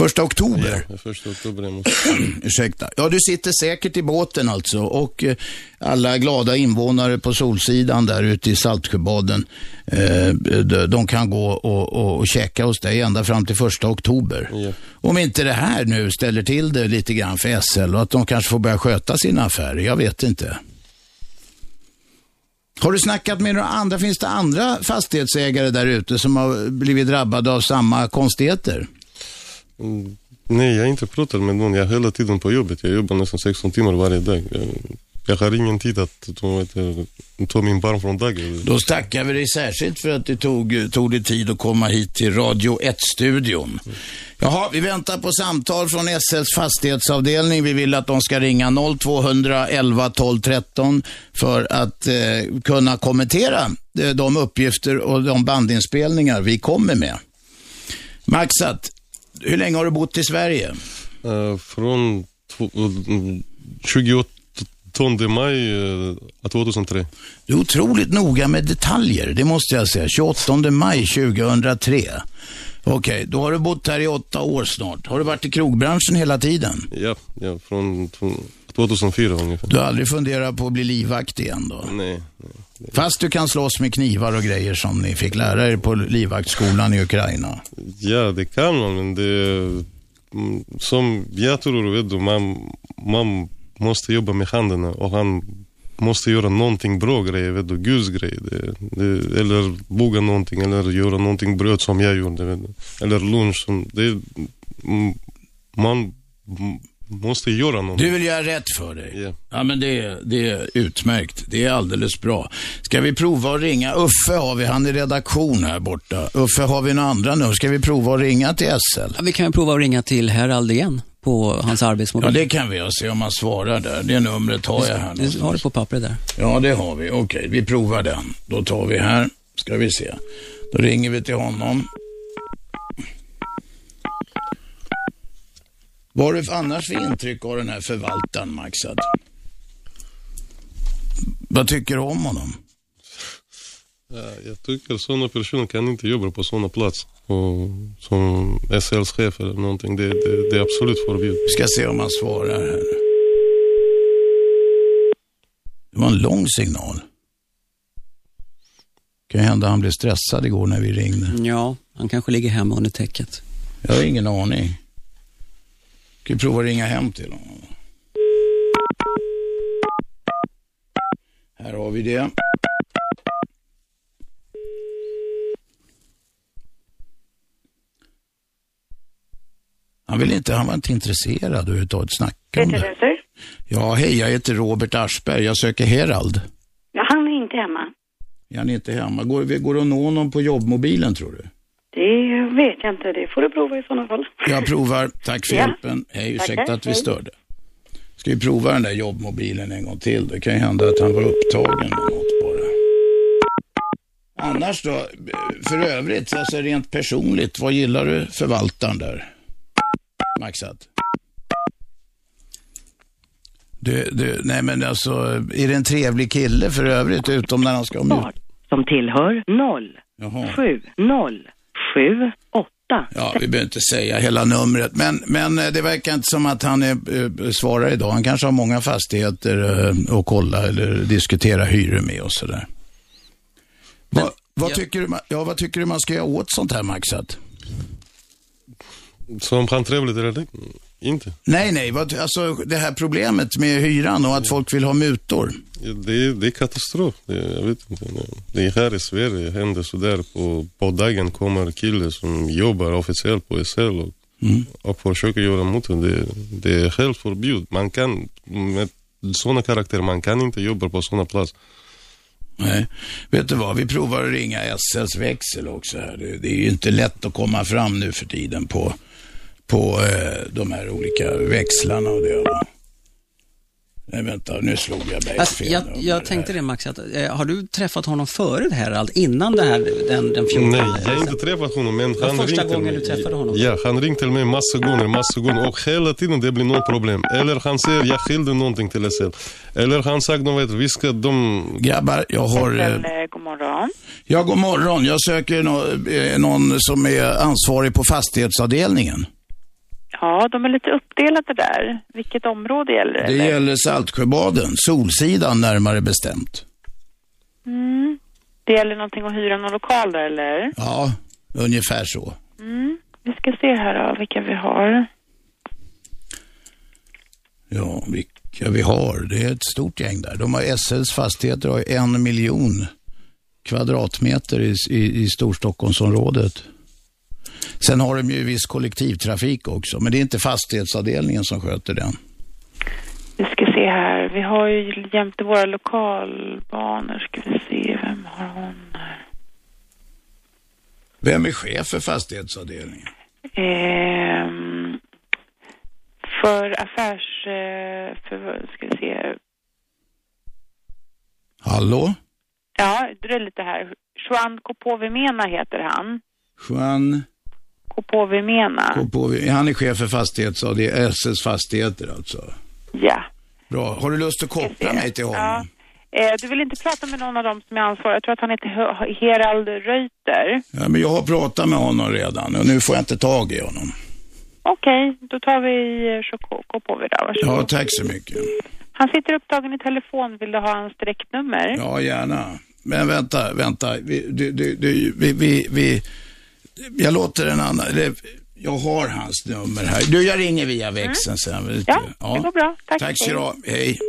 Första oktober? Ja, första oktober måste... Ursäkta. Ja, du sitter säkert i båten alltså och eh, alla glada invånare på Solsidan där ute i Saltsjöbaden, eh, de, de kan gå och, och, och käka hos dig ända fram till första oktober. Ja. Om inte det här nu ställer till det lite grann för SL och att de kanske får börja sköta sina affärer, jag vet inte. Har du snackat med några andra, finns det andra fastighetsägare där ute som har blivit drabbade av samma konstigheter? Mm. Nej, jag inte pratar med någon. Jag är hela tiden på jobbet. Jag jobbar nästan 16 timmar varje dag. Jag, jag har ingen tid att ta min barn från dagen. Då tackar vi dig särskilt för att det tog, tog dig tid att komma hit till Radio 1-studion. Jaha, vi väntar på samtal från SLs fastighetsavdelning. Vi vill att de ska ringa 0211 12 13 för att eh, kunna kommentera eh, de uppgifter och de bandinspelningar vi kommer med. Maxat, hur länge har du bott i Sverige? Eh, från tw- mm, 28 maj eh, 2003. Du är otroligt noga med detaljer, det måste jag säga. 28 maj 2003. Okej, då har du bott här i åtta år snart. Har du varit i krogbranschen hela tiden? Ja, ja från tw- 2004 ungefär. Du har aldrig funderat på att bli livvakt igen då? Nej. Fast du kan slåss med knivar och grejer som ni fick lära er på livvaktsskolan i Ukraina. Ja, det kan man, men det... Mm, som jag tror, vet du, man, man måste jobba med händerna och han måste göra någonting bra grejer, vet du, Guds grej. Det, det, eller boga någonting, eller göra någonting bröd som jag gjorde, vet du. Eller lunch. Som, det, mm, man mm, måste göra någonting. Du vill göra rätt för dig. Ja. Ja, men det, är- det är utmärkt. Det är alldeles bra. Ska vi prova att ringa? Uffe har vi, han är redaktion här borta. Uffe, har vi några andra nu? Ska vi prova att ringa till SL? Ja, vi kan ju prova att ringa till Herald igen på hans Ja, arbetsmobil. det kan vi. Se om han svarar där. Det numret har jag här. Du har det på pappret där. Ja, det har vi. Okej, vi provar den. Då tar vi här. Ska vi se. Då ringer vi till honom. Vad har du för- annars för intryck av den här förvaltaren, Maxad? Vad tycker du om honom? Ja, jag tycker sådana personer kan inte jobba på sådana plats. Och, som SLs chef eller någonting. Det, det, det är absolut förbjudet. Vi ska se om han svarar här. Det var en lång signal. kan ju hända han blev stressad igår när vi ringde. Ja, han kanske ligger hemma under täcket. Jag har ingen aning. Ska vi prova att ringa hem till honom? Här har vi det. Han vill inte, han var inte intresserad överhuvudtaget att snacka om det. Ja, hej, jag heter Robert Aschberg. Jag söker Herald. Ja, han är inte hemma. Är han inte hemma? Går, vi går att nå honom på jobbmobilen tror du? Det vet jag inte. Det får du prova i sådana fall. Jag provar. Tack för Ja. hjälpen. Hej, ursäkta Tackar. att vi störde. Ska vi prova den där jobbmobilen en gång till? Det kan ju hända att han var upptagen med något bara. Annars då, för övrigt, alltså rent personligt, vad gillar du förvaltaren där? Maxat? Du, du, nej men alltså, är det en trevlig kille för övrigt, utom när han ska ha mjut? Som tillhör 0 Jaha. 7 0 7 8. Ja, vi behöver inte säga hela numret, men, men eh, det verkar inte som att han är, eh, svarar idag. Han kanske har många fastigheter eh, att kolla eller diskutera hyror med och sådär. Va, vad, ja. tycker du, ja, vad tycker du man ska göra åt sånt här, Maxat? Som han trevligt eller det? Inte. Nej, nej, vad, alltså det här problemet med hyran och att folk vill ha mutor. Ja, Det är, det är katastrof. Det, jag vet inte. Det- är här i Sverige händer sådär. På, på dagen kommer kille som jobbar officiellt på SL och, och försöker göra det. det. Det är helt förbjudet. Man kan, med sådana karaktärer, man kan inte jobba på sådana platser. Nej, vet du vad, vi provar att ringa SLs växel också här. Det, det är ju inte lätt att komma fram nu för tiden på, på eh, de här olika växlarna och det. Va? Nej, vänta, nu slog jag mig Alltså, fel jag, jag här. tänkte det Max, att, eh, har du träffat honom före det här, allt innan det här, den, den 14? Nej, jag har inte träffat honom, men han första ringde gången mig. du träffade honom? Ja, han ringde till mig massa gånger, massa gånger och hela tiden det blir något problem. Eller han säger jag skilde någonting till SL. Eller han sagt, de vet, vi ska, de... Grabbar, jag har... Eh, Eh, god morgon. ja, god morgon. Jag söker nå, eh, någon som är ansvarig på fastighetsavdelningen. Ja, de är lite uppdelade där. Vilket område gäller det? Det gäller Saltsjöbaden, Solsidan närmare bestämt. Mm. Det gäller någonting att hyra någon lokal där, eller? Ja, ungefär så. Mm. Vi ska se här då, vilka vi har. Ja, vilka vi har. Det är ett stort gäng där. De har SLs fastigheter har ju en miljon kvadratmeter i, i, i Storstockholmsområdet. Sen har de ju viss kollektivtrafik också, men det är inte fastighetsavdelningen som sköter den. Vi ska se här. Vi har ju jämte våra lokalbanor, ska vi se, vem har hon här? Vem är chef för fastighetsavdelningen? Ehm, för affärs... eh, För, ska vi se. Hallå? Ja, det är lite här. Juan Kopovimena heter han. Juan Kopovimena. Kopovi. Han är chef för fastighetsavdelningen, SS Fastigheter alltså. Ja. Bra. Har du lust att koppla mig till honom? Ja. Eh, du vill inte prata med någon av dem som är ansvariga? Jag tror att han heter He- Herald Reuter. Ja, men jag har pratat med honom redan och nu får jag inte tag i honom. Okej, då tar vi eh, Shoko- Kopovira. Varsågod. Ja, tack så mycket. Han sitter upptagen i telefon. Vill du ha hans direktnummer? Ja, gärna. Men vänta, vänta. Vi, du, du, du, vi, vi, vi, jag låter en annan, eller, jag har hans nummer här. Du, jag ringer via växeln sen. vet Ja, du. det går bra. Tack. Tack så du. Hej.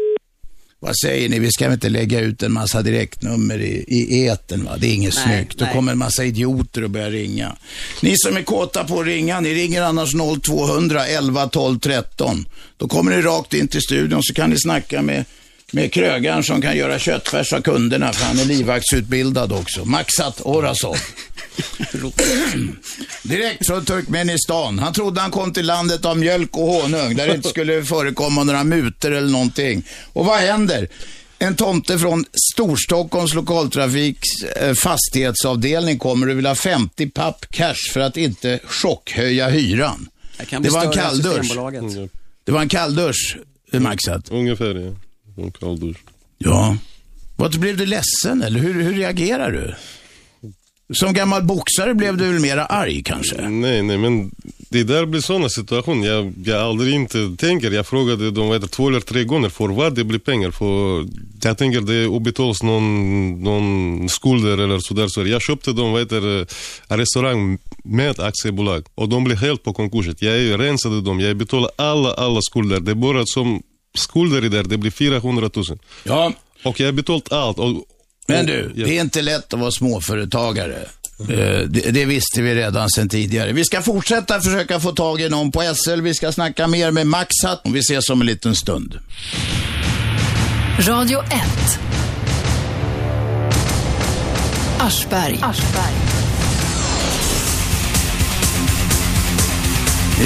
Vad säger ni? Vi ska väl inte lägga ut en massa direktnummer i, i eten va? Det är inget Nej, snyggt. Då nej. kommer en massa idioter och börjar ringa. Ni som är kåta på att ringa, ni ringer annars 0200 11 12 13. Då kommer ni rakt in till studion så kan ni snacka med, med krögaren som kan göra köttfärs av kunderna för han är livvaktsutbildad också. Maxat Orasov. Direkt från Turkmenistan. Han trodde han kom till landet av mjölk och honung där det inte skulle förekomma några muter eller någonting. Och vad händer? En tomte från Storstockholms lokaltrafiks eh, fastighetsavdelning kommer och vill ha 50 papp cash för att inte chockhöja hyran. Det var en kalldusch. Det var en kalldusch, eh, Maxat. ungefär ja. En kall dusch. Ja. Vad, blev du ledsen eller hur, hur reagerar du? Som gammal boxare blev du väl mera arg kanske? Nej, nej, men det där blir sådana situationer. Jag, jag aldrig inte tänker. Jag frågade dem vad två eller tre gånger för vad det blir pengar. För jag tänker det obetalas någon, någon skulder eller sådär. Så jag köpte dem, vad heter, en restaurang med aktiebolag och de blev helt på konkursen. Jag rensade dem, jag betalade alla, alla skulder. Det är bara som skulder i där, det blir 400 000. Ja, Och jag har betalat allt. Och, men du, ja. det är inte lätt att vara småföretagare. Eh, Det, det visste vi redan sedan tidigare. Vi ska fortsätta försöka få tag i någon på SL. Vi ska snacka mer med Maxat. Vi ses om en liten stund. Radio 1. Aschberg.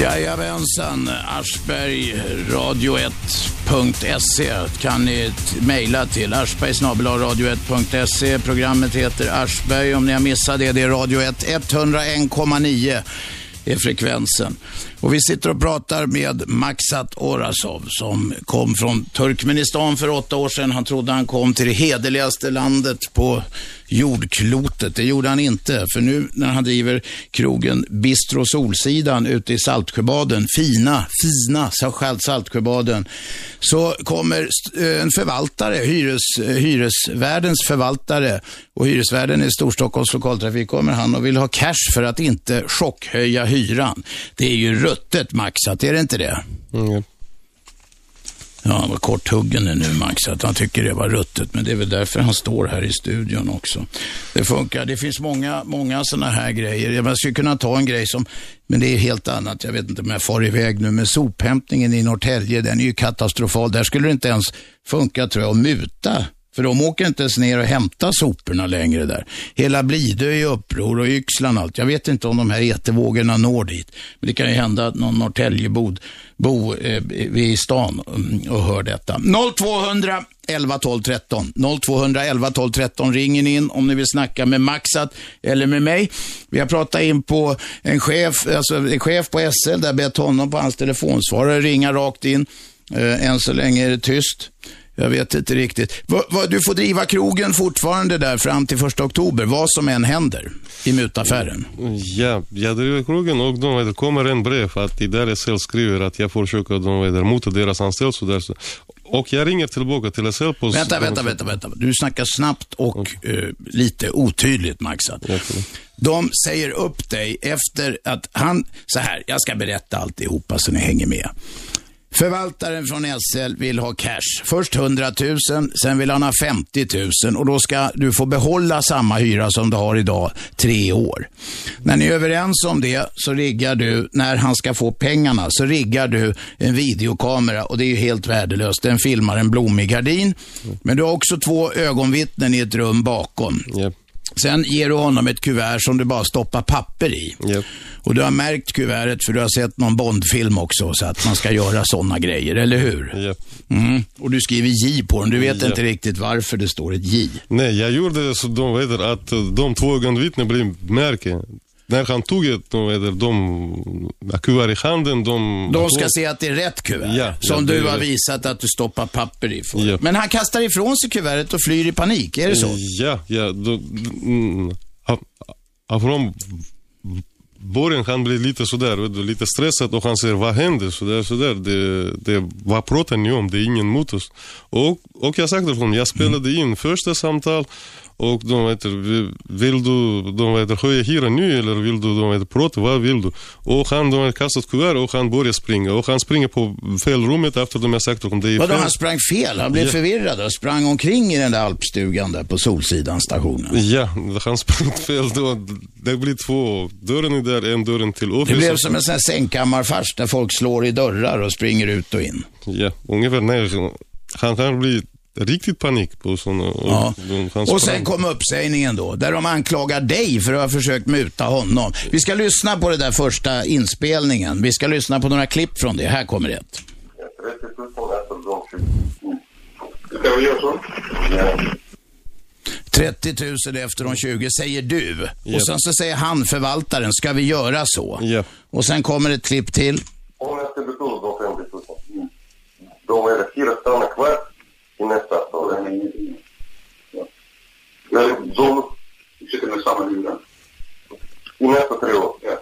Jajamensan, Aschberg, radio1.se kan ni mejla till aschberg radio1.se. Programmet heter Aschberg om ni har missat det. Det är radio 1, 101,9 är frekvensen. Och vi sitter och pratar med Maxat Orasov som kom från Turkmenistan för åtta år sedan. Han trodde han kom till det hederligaste landet på jordklotet. Det gjorde han inte, för nu när han driver krogen Bistro Solsidan ute i Saltsjöbaden, fina, fina Saltsjöbaden, så kommer eh, en förvaltare, hyres, eh, hyresvärdens förvaltare och hyresvärden i Storstockholms lokaltrafik kommer han och vill ha cash för att inte chockhöja hyran. Det är ju ruttet maxat, är det inte det? Mm, ja. Han var korthuggen nu Max, att han tycker det var ruttet. Men det är väl därför han står här i studion också. Det funkar. Det finns många, många sådana här grejer. Jag skulle kunna ta en grej som, men det är helt annat. Jag vet inte om jag far iväg nu, men sophämtningen i Norrtälje, den är ju katastrofal. Där skulle det inte ens funka, tror jag, att muta. För de åker inte ens ner och hämtar soporna längre där. Hela Blidö är i uppror och Yxlan och allt. Jag vet inte om de här etervågorna når dit. Men det kan ju hända att någon Norrtäljebod bo eh, vid stan mm, och hör detta. 0200 11 12 13. 0200 11 12 13 ringer ni in om ni vill snacka med Maxat eller med mig. Vi har pratat in på en chef, alltså en chef på SL där bett honom på hans telefonsvarare ringa rakt in. Eh, än så länge är det tyst. Jag vet inte riktigt. Va, va, du får driva krogen fortfarande där fram till första oktober, vad som än händer i mutaffären. Ja, jag driver krogen och de vet, kommer en brev att SL skriver att jag försöker de vet, mota deras anställda. Så där, så. Och jag ringer tillbaka till SL på... Vänta, vänta, vänta, vänta. Du snackar snabbt och eh, lite otydligt. Ja, förlåt. De säger upp dig efter att han, så här, jag ska berätta alltihopa så ni hänger med. Förvaltaren från SL vill ha cash. Först 100 000, sen vill han ha 50 000 och då ska du få behålla samma hyra som du har idag, tre år. När ni är överens om det så riggar du, när han ska få pengarna, så riggar du en videokamera och det är ju helt värdelöst. Den filmar en blommig gardin. Men du har också två ögonvittnen i ett rum bakom. Yep. Sen ger du honom ett kuvert som du bara stoppar papper i. Yep. Och du har märkt kuvertet för du har sett någon Bondfilm också, så att man ska göra sådana grejer, eller hur? Yep. Mm. Och du skriver J på den. Du vet Ja. inte riktigt varför det står ett J. Nej, jag gjorde det så de vet att de två ögonvittnen blev märke. När han tog ett, vet, de kuvert i handen, de... De ska se att det är rätt kuvert, Ja, som ja, du har visat att du stoppar papper i. Ja. Men han kastar ifrån sig kuvertet och flyr i panik, är det så? Ja, ja. Då, mm, från början han blir lite sådär, lite stressad och han säger vad händer? Sådär, sådär. Det, det, vad pratar ni om? Det är ingen mot oss. Och, och jag sa till honom, jag spelade in första samtal och de vet, vill du de vet, höja hyran nu eller vill du de vet, prata? Vad vill du? Och han de vet, kastat kuvert och han börjar springa. Och han springer på fel rummet efter de har sagt honom, det är Vadå, fel. han sprang fel? Han blev Ja. förvirrad och sprang omkring i den där alpstugan där på Solsidan stationen. Ja, han sprang fel då. Det blir två. Dörren är där, en dörren till Det office. blev som en sån här sängkammarfars där folk slår i dörrar och springer ut och in. Ja, ungefär. Nej, han kan bli riktigt panik på sådana. Ja. han Och sen kom uppsägningen då, där de anklagar dig för att ha försökt muta honom. Vi ska lyssna på det där första inspelningen. Vi ska lyssna på några klipp från det. Här kommer ett. 30 000 efter de 20. Ska vi göra så? Ja. 30 000 efter de 20 säger du. Japp. Och sen så säger han, förvaltaren, ska vi göra så? Ja. Och sen kommer ett klipp till. Om jag ska betala de 50 000. Då är det fyra stannar kvar i nästa år. Ja. Ja, De sitter med samma hyra. I nästa tre år, ja.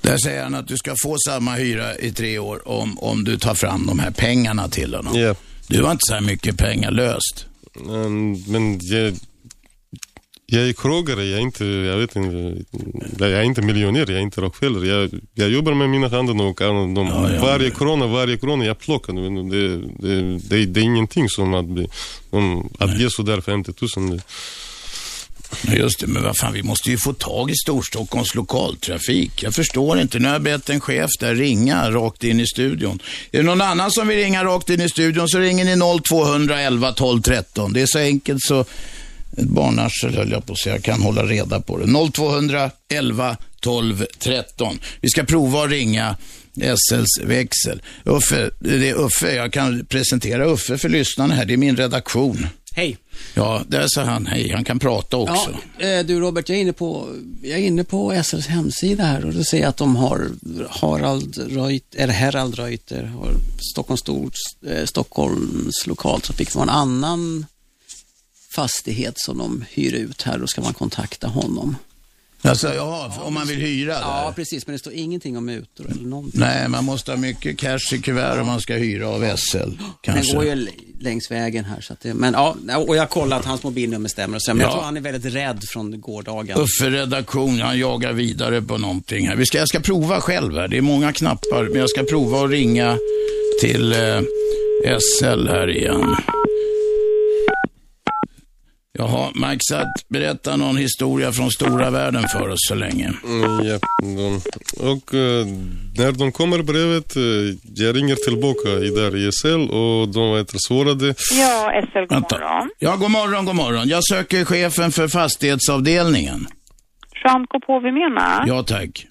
Där säger han att du ska få samma hyra i tre år om, om du tar fram de här pengarna till honom. Ja. Du har inte så här mycket pengar löst. Mm, Men jag, jag är krogare, jag är inte, jag vet inte, jag är inte miljonär, jag är inte Rockefeller. Jag, jag jobbar med mina händer och de, Ja, ja, varje krona, varje krona jag plockar. Det, det, det, det är ingenting som att, bli, om, att ge sådär 50 000. Det, Ja, Just det, men vad fan, vi måste ju få tag i Storstockholms lokaltrafik. Jag förstår inte. Nu har jag bett en chef där ringa rakt in i studion. Är det någon annan som vill ringa rakt in i studion så ringer ni 0211 12 13. Det är så enkelt så ett barnarsel höll jag på att säga. Jag kan hålla reda på det. 0211 12 13. Vi ska prova att ringa SLs växel. Uffe, det är Uffe. Jag kan presentera Uffe för lyssnarna här. Det är min redaktion. Hej. Ja, där sa han hej. Han kan prata också. Ja, eh, du Robert, jag är, inne på, jag är inne på SLs hemsida här och då ser jag att de har Harald Reuter, eller Herald Reuter, har Stockholms, Stor, eh, Stockholms lokaltrafik. Det var en annan fastighet som de hyr ut här, då ska man kontakta honom. Alltså, ja, om man vill hyra där. Ja, precis, men det står ingenting om mutor eller någonting. Nej, man måste ha mycket cash i kuvert om man ska hyra av SL. Den Kanske. går ju längs vägen här. Så att det, men ja, och jag har kollat att hans mobilnummer stämmer och så, men Ja. jag tror han är väldigt rädd från gårdagen. Uffe redaktion, han jagar vidare på någonting här. Vi ska, jag ska prova själv här. Det är många knappar, men jag ska prova att ringa till eh, SL här igen. Jaha, Mike Satt, berätta någon historia från stora världen för oss så länge. Mm, ja, de, och eh, när de kommer brevet, eh, jag ringer tillbaka i där i SL och de vet, svarade. Ja, SL, god Vänta. morgon. Ja, god morgon, god morgon. Jag söker chefen för fastighetsavdelningen. Jean Kopovi menar? Ja, tack.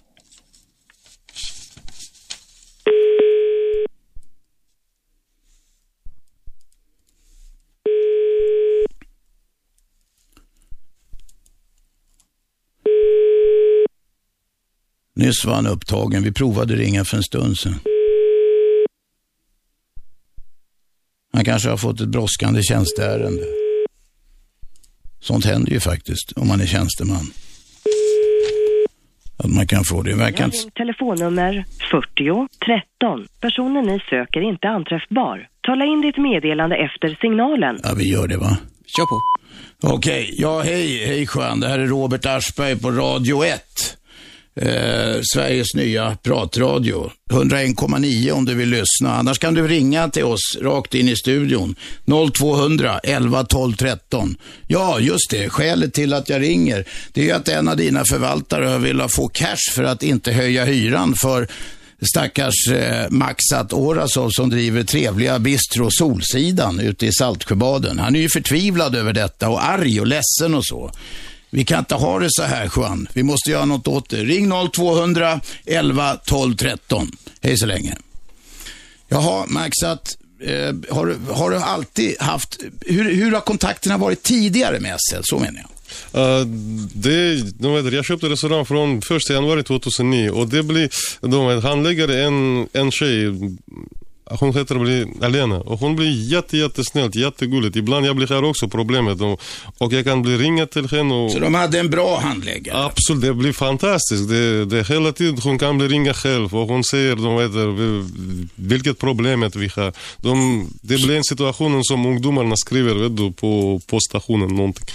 Nyss var han upptagen. Vi provade ringa för en stund sedan. Han kanske har fått ett brådskande tjänsteärende. Sånt händer ju faktiskt om man är tjänsteman. Att man kan få det. Verkar inte... Telefonnummer 40 13. Personen ni söker inte anträffbar. Tala in ditt meddelande efter signalen. Ja, vi gör det va? Kör på. Okej, ja hej, hej Juan. Det här är Robert Aschberg på Radio 1. Eh, Sveriges nya pratradio. 101,9 om du vill lyssna. Annars kan du ringa till oss rakt in i studion. 0200 11 12 13. Ja, just det. Skälet till att jag ringer, det är att en av dina förvaltare vill få cash för att inte höja hyran för stackars eh, Maxat Orasov som driver trevliga bistro Solsidan ute i Saltsjöbaden. Han är ju förtvivlad över detta och arg och ledsen och så. Vi kan inte ha det så här Juan. Vi måste göra något åt det. Ring 0200 11 12 13. Hej så länge. Jaha, Maxat. Eh, har, du- har du alltid haft, hur, hur har kontakterna varit tidigare med SL? Så menar jag. Uh, det, de vet, jag köpte restaurang från 1 januari 2009 och det blir, de vet, handläggare en, en tjej, hon heter blir Alena och hon blir jätte, jättesnällt, jättegulligt. Ibland jag blir här också problemet och, och jag kan bli ringa till henne och... Så de hade en bra handläggare? Absolut, det blir fantastiskt. Det, det hela tiden hon kan bli ringa själv och hon säger de vet, vilket problemet vi har. De, det blir en situation som ungdomarna skriver vet du, på, på stationen någonting.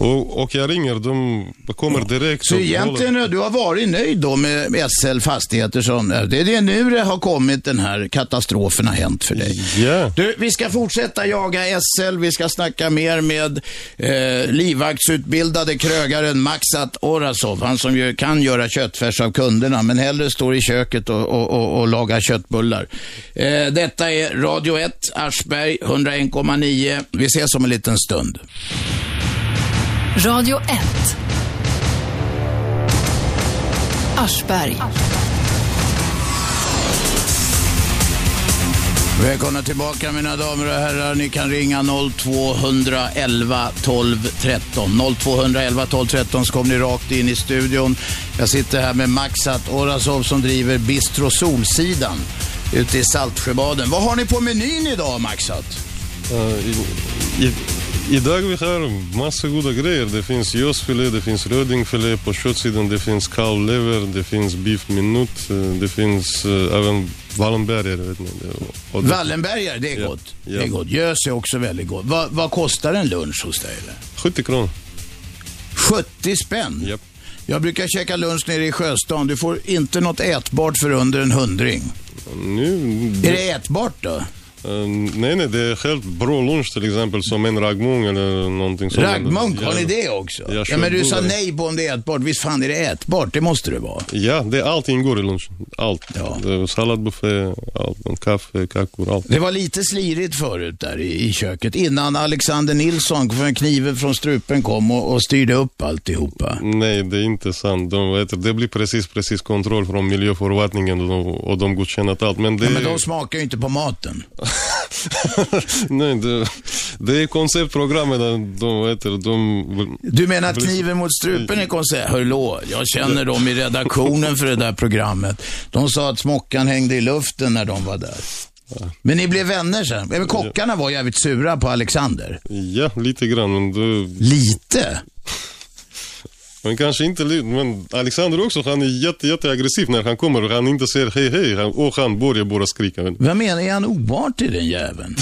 Och, och jag ringer, de kommer direkt. Så egentligen håller- du har varit nöjd då med SL Fastigheter som, det är det nu det har kommit den här katastrofen har hänt för dig. Ja. Du, vi ska fortsätta jaga SL, vi ska snacka mer med eh, livvaktsutbildade krögaren Maxat Orasov, han som ju kan göra köttfärs av kunderna, men hellre står i köket och, och, och, och lagar köttbullar. Eh, detta är Radio 1, Aschberg, 101,9. Vi ses om en liten stund. Radio 1. Aschberg. Välkomna tillbaka mina damer och herrar. Ni kan ringa 0211 12 13. 0211 12 13 så kommer ni rakt in i studion. Jag sitter här med Maxat Orasov som driver Bistro Solsidan ute i Saltsjöbaden. Vad har ni på menyn idag Maxat? Uh, i, i, idag vi har massa goda grejer. Det finns gösfilé, det finns rödingfilé på köttsidan, det finns kalvlever, det finns beef minut, eh, det finns uh, även Wallenbergare. Vet ni. Och det- Wallenbergare, det är Ja, gott. ja. Det är gott. Gös är också väldigt gott. Vad, vad kostar en lunch hos dig? Eller? 70 kronor. 70 spänn? Japp. Jag brukar käka lunch nere i Sjöstan. Du får inte något ätbart för under en hundring. Nu, Är det ätbart då? Eh, nej, nej, det är helt bra lunch till exempel som en raggmunk eller någonting sånt. Raggmunk, har ni det också? Ja, men du sa nej på om det är ätbart. Visst fan är det ätbart? Det måste det vara. Ja, det, allt ingår i lunchen. Allt. Ja. Salladbuffé, allt, kaffe, kakor, allt. Det var lite slirigt förut där i, i köket innan Alexander Nilsson med kniven från strupen kom och, och styrde upp alltihopa. Nej, det är inte sant. De vet, det blir precis, precis kontroll från miljöförvaltningen och de, och de godkänner allt. Men det, Ja, men de smakar ju inte på maten. nej, det, det är konceptprogrammet. där De, vet, de, Du menar kniven mot strupen är konstigt? Hörlå, jag känner dem i redaktionen för det där programmet. De sa att smockan hängde i luften när de var där. Men ni blev vänner sen? Men kockarna var jävligt sura på Alexander. Ja, lite grann. Men, det, Lite? Men kanske inte. Men Alexander också, han är jätte, jätte aggressiv när han kommer och han inte säger hej, hej. Han, och han börjar bara skrika. Men, Vad menar är han oartig den jäveln?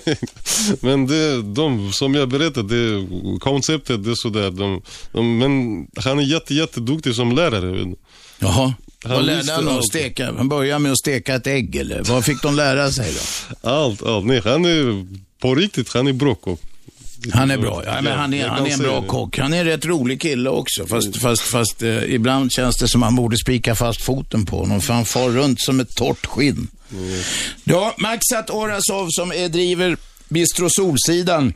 men det, de, som jag berättade, det, konceptet det är sådär. De, de, men han är jätte, jätteduktig som lärare. Jaha. Han Vad lärde han att allt. steka? Han började med att steka ett ägg eller? Vad fick de lära sig då? Allt, allt. Nej, han är på riktigt, han är bra kock. Han är bra, ja, men han är, han är en bra kock. Han är en rätt rolig kille också. Fast, fast, fast eh, ibland känns det som han borde spika fast foten på honom. För han far runt som ett torrt skinn. Ja, Maxat Orasov som är, driver Bistro Solsidan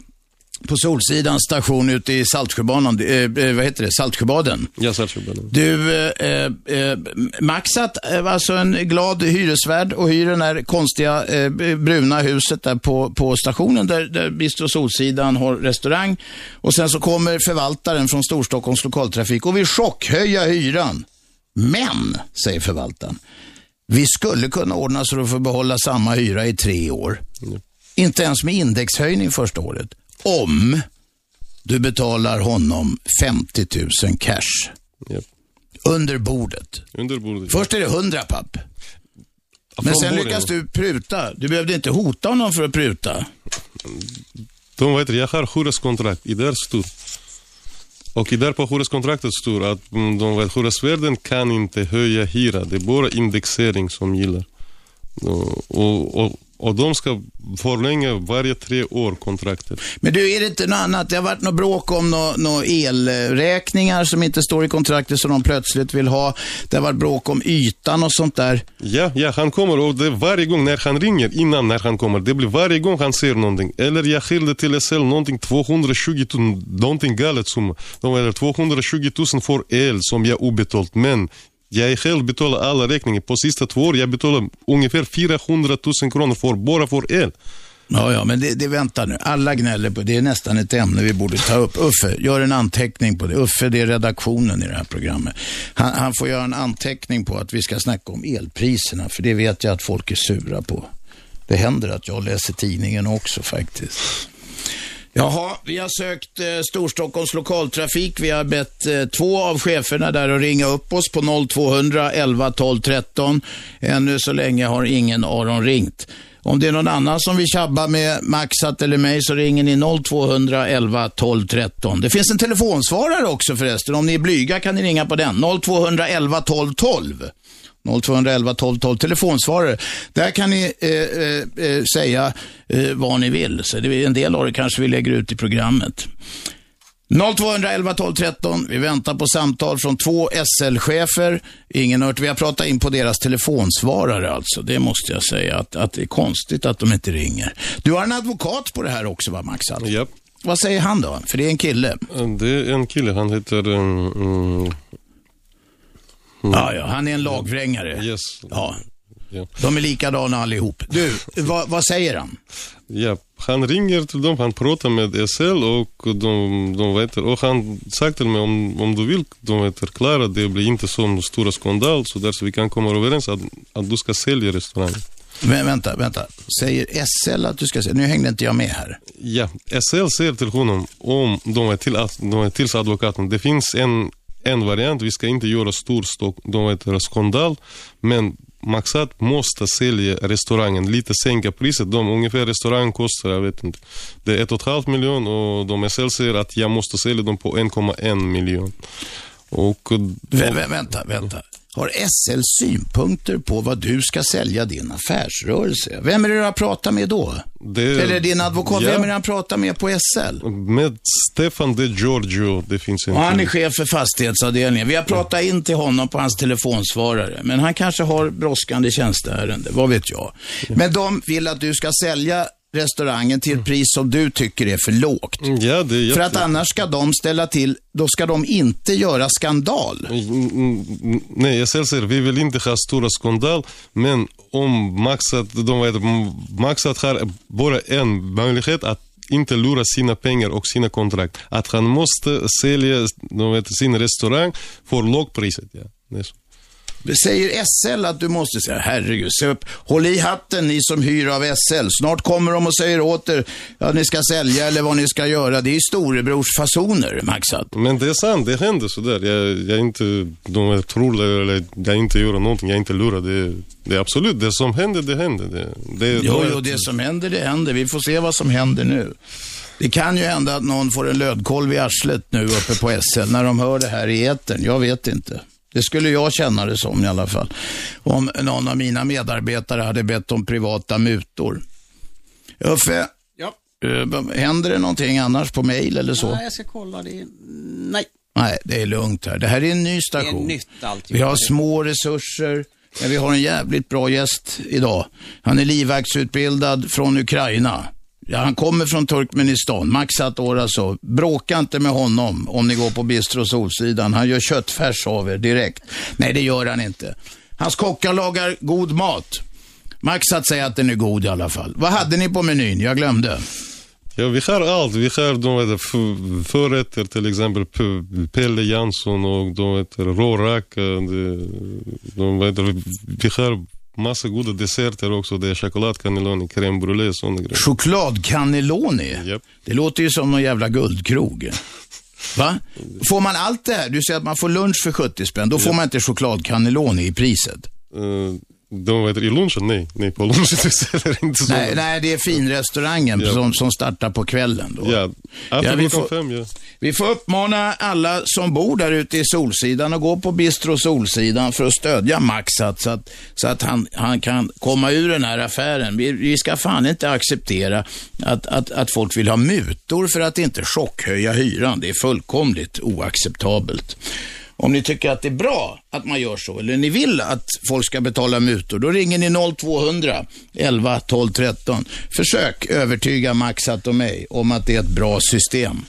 på Solsidans station ute i Saltsjöbanan, eh, eh, vad heter det, Saltsjöbaden. Ja, Saltsjöbaden. Du, eh, eh, Maxat är alltså en glad hyresvärd och hyr den här konstiga eh, bruna huset där på, på stationen där, där Bistro Solsidan har restaurang. Och sen så kommer förvaltaren från Storstockholms lokaltrafik och vill chockhöja hyran. Men, säger förvaltaren, vi skulle kunna ordna så du får behålla samma hyra i tre år. Inte ens med indexhöjning första året. Om du betalar honom 50 000 cash. Japp. Under bordet. Under bordet. Först är det 100 papp. Men sen lyckas du pruta. Du behövde inte hota honom för att pruta. De vet, jag har hyreskontrakt i deras tur. Och i där på hyreskontraktet står att mm, de vet, hyresvärden kan inte höja hyra. Det är bara indexering som gillar. Och, och, och, de ska förlänga varje tre år kontraktet. Men du, är det inte något annat? Det har varit något bråk om några nå elräkningar som inte står i kontraktet som de plötsligt vill ha. Det har varit bråk om ytan och sånt där. Ja, ja, han kommer och det varje gång när han ringer, innan när han kommer, det blir varje gång han säger någonting. Eller jag skilde till SL någonting 220 000, någonting galet som, är 220 000 för el som jag obetalt. Men jag själv betalar alla räkningar. På sista två år jag betalar ungefär 400 000 kronor för, bara för el. Ja, ja, men det, det vänta nu. Alla gnäller på det. är nästan ett ämne vi borde ta upp. Uffe, gör en anteckning på det. Uffe, det är redaktionen i det här programmet. Han, han får göra en anteckning på att vi ska snacka om elpriserna, för det vet jag att folk är sura på. Det händer att jag läser tidningen också faktiskt. Jaha, vi har sökt eh, Storstockholms lokaltrafik. Vi har bett eh, två av cheferna där att ringa upp oss på 0200 11 12 13. Ännu så länge har ingen Aron ringt. Om det är någon annan som vill tjabba med Maxat eller mig så ringer ni 0200 12 13. Det finns en telefonsvarare också förresten. Om ni är blyga kan ni ringa på den. 0200 12 12. 0211 12 12 telefonsvarare. Där kan ni eh, eh, eh, säga eh, vad ni vill. Så det är en del av det kanske vi lägger ut i programmet. 0211 12 13. Vi väntar på samtal från två SL-chefer. Ingen hört. Vi har pratat in på deras telefonsvarare alltså. Det måste jag säga att, att det är konstigt att de inte ringer. Du har en advokat på det här också va Max? Alltså? Japp. Vad säger han då? För det är en kille. Det är en kille, han heter... Um, um, Ja, ja, han är en lagvrängare. Yes. Ja. De är likadana allihop. Du, vad, vad säger han? Ja, han ringer till dem, han pratar med SL och de, de vet, och han sagt till mig om, om du vill, de vet, klara det blir inte så stora skandal så där så vi kan komma överens att, att du ska sälja restaurangen. Men vänta, vänta. Säger SL att du ska sälja? Nu hängde inte jag med här. Ja, SL säger till honom om de är till, att- de är till advokaten. Det finns en, en variant, vi ska inte göra stor de heter skandal, men Maxat måste sälja restaurangen, lite sänka priset. De, ungefär restaurangen kostar, jag vet inte, det är ett och ett halvt miljon och de SL säger att jag måste sälja dem på 1,1 miljon. Och Vä vä vänta, vänta. Har SL synpunkter på vad du ska sälja din affärsrörelse? Vem är det du har pratat med då? det, Eller din advokat, Ja. vem är det han pratar med på SL? Med Stefan De Giorgio, det finns en Och han är chef för fastighetsavdelningen. Vi har pratat in till honom på hans telefonsvarare. Men han kanske har brådskande tjänsteärende, vad vet jag. Men de vill att du ska sälja restaurangen till ett pris som du tycker är för lågt. Ja, det är För att annars ska de ställa till, då ska de inte göra skandal. Mm, mm, Nej, SL säger vi vill inte ha stora skandal, men om Maxat, de vet, Maxat har bara en möjlighet att inte lura sina pengar och sina kontrakt. Att han måste sälja de vet, sin restaurang för lågpriset. Ja. Det är så. Säger SL att du måste säga, herregud, se upp, håll i hatten ni som hyr av SL. Snart kommer de och säger åt er att ni ska sälja eller vad ni ska göra. Det är storebrors fasoner, Maxat. Men det är sant, det händer sådär. Jag, jag inte, de är tror eller jag inte gör någonting, jag inte lurar. Det, det är absolut, det som händer, det händer. Det, det, Jo, jo, det som händer, det händer. Vi får se vad som händer nu. Det kan ju hända att någon får en lödkolv i arslet nu uppe på SL när de hör det här i etern. Jag vet inte. Det skulle jag känna det som i alla fall. Om någon av mina medarbetare hade bett om privata mutor. Uffe, Ja. eh, händer det någonting annars på mail eller så? Nej, jag ska kolla det. Nej. Nej, det är lugnt här. Det här är en ny Det är station. nytt alltihop. Vi har små resurser, men vi har en jävligt bra gäst idag. Han är livvaktsutbildad från Ukraina. Ja, han kommer från Turkmenistan, Maxat Orasov. Bråka inte med honom om ni går på Bistro Solsidan. Han gör köttfärs av er direkt. Nej, det gör han inte. Hans kockar lagar god mat. Maxat säger att den är god i alla fall. Vad hade ni på menyn? Jag glömde. Ja, vi har allt. Vi har de vet, förrätter, till exempel Pelle Jansson och de vet, råracka. De, de vet, vi har massa goda desserter också. Det är chokladcannelloni, crème brûlée och sådana grejer. Chokladcannelloni? Japp. Det låter ju som någon jävla guldkrog. Va? Får man allt det här? Du säger att man får lunch för 70 spänn. Då får man inte chokladcannelloni i priset. Eh, de vet, i lunchen, nej. Nej, på lunchen det inte så. Nej, nej, det är finrestaurangen Ja. som, som startar på kvällen då. Ja, efter vi, får, fem, ja. vi får uppmana alla som bor där ute i Solsidan att gå på Bistro Solsidan för att stödja Maxat så att, så att han, han kan komma ur den här affären. Vi, vi ska fan inte acceptera att, att, att folk vill ha mutor för att inte chockhöja hyran. Det är fullkomligt oacceptabelt. Om ni tycker att det är bra att man gör så, eller ni vill att folk ska betala mutor, då ringer ni 0200 11 12 13. Försök övertyga Maxat och mig om att det är ett bra system.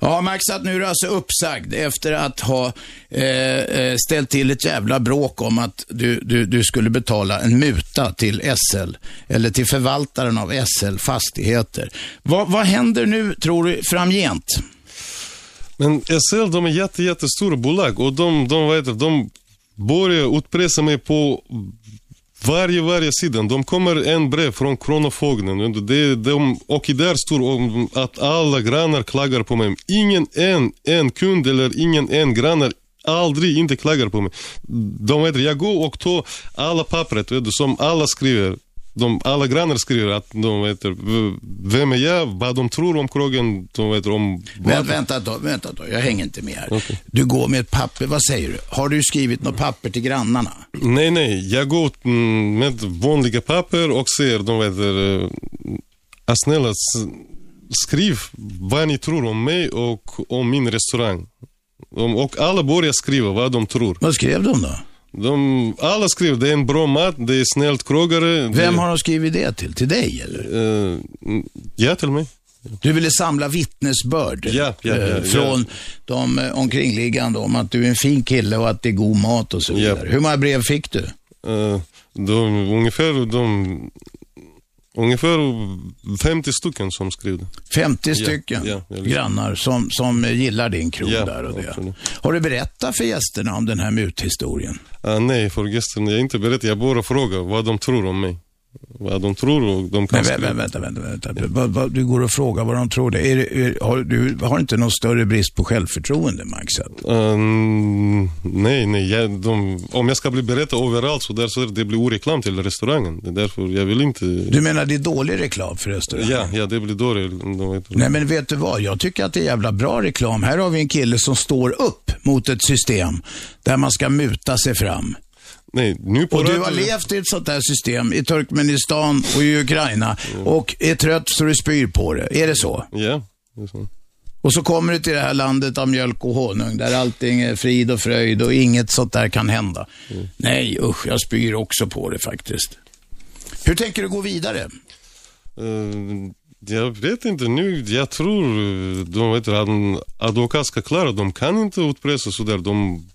Ja, Maxat, nu är du alltså uppsagd efter att ha eh, eh, ställt till ett jävla bråk om att du, du, du skulle betala en muta till SL, eller till förvaltaren av SL Fastigheter. Va, vad händer nu, tror du, framgent? Men SL, de är jätte, jättestora bolag och de, de, vad heter, de börjar utpressa mig på varje, varje sida. De kommer en brev från Kronofogden. De, de, och där står att alla grannar klagar på mig. Ingen en, en kund eller ingen en grannar aldrig inte klagar på mig. De vet, jag går och tar alla pappret vet du, som alla skriver. De, alla grannar skriver att de vet vem är jag, vad de tror om krogen, de vet om... Vä vänta då, vänta då, jag hänger inte med här. Du går med ett papper, vad säger du? Har du skrivit något papper till grannarna? Nej, nej. Jag går mm, med vanliga papper och säger, de vet, uh, snälla skriv vad ni tror om mig och om min restaurang. Och alla börjar skriva vad de tror. Vad skrev de då? De, alla skriver, det är en bra mat, det är snällt krogare. Vem det, har de skrivit det till? Till dig eller? Uh, ja, till mig. Du ville samla vittnesbörd Ja, ja, eh, ja, från de eh, omkringliggande om att du är en fin kille och att det är god mat och så vidare. Hur många brev fick du? Uh, de, ungefär, de, ungefär 50 stycken som skrev det. 50 Ja, stycken ja, jag lyssnar. grannar som, som gillar din krog Ja, där och det. absolut. Har du berättat för gästerna om den här muthistorien? Ah, nej, för gästerna, jag inte beredd. Jag bara frågar vad de tror om mig. Vad de tror och de kan Men, vä- skriva. vä- vänta, vänta, vänta. Du, går och frågar vad de tror. Det. Är, det- är, har, du har inte någon större brist på självförtroende, Max? Um, nej, nej. Jag, de, om jag ska bli berättad överallt så där så det, blir oreklam till restaurangen. Det är därför jag vill inte... Du menar det är dålig reklam för restaurangen? Ja, ja, det blir vet, Nej men vet du vad, jag tycker att det är jävla bra reklam. Här har vi en kille som står upp mot ett system där man ska muta sig fram. Nej, nu på Och du har levt i ett sånt här system i Turkmenistan och i Ukraina och är trött så du spyr på det. Är det så? Ja, det är så. Och så kommer du till det här landet av mjölk och honung där allting är frid och fröjd och inget sånt där kan hända. Nej, usch, jag spyr också på det faktiskt. Hur tänker du gå vidare? Eh, jag vet inte nu. Jag tror eh, de vet, advokat ska klara. De kan inte utpressa sådär. De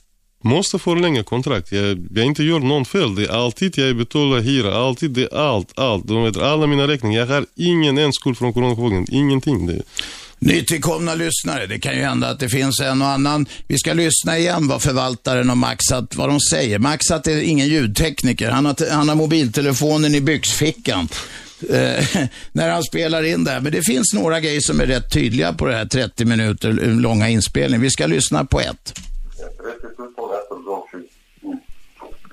måste förlänga kontrakt. Jag, jag inte gör någon fel. Det är alltid jag betalar hyra. Alltid det är allt, allt. De vet alla mina räkningar. Jag har ingen en skuld från Kronofogden. Ingenting. Det, Nytillkomna lyssnare, det kan ju hända att det finns en och annan. Vi ska lyssna igen vad förvaltaren och Maxat, vad de säger. Maxat är ingen ljudtekniker, han har, han har mobiltelefonen i byxfickan. Eh, när han spelar in det här. Men det finns några grejer som är rätt tydliga på det här 30 minuter långa inspelningen. Vi ska lyssna på ett. 30 000 efter de 20. Ska vi göra så? Ja.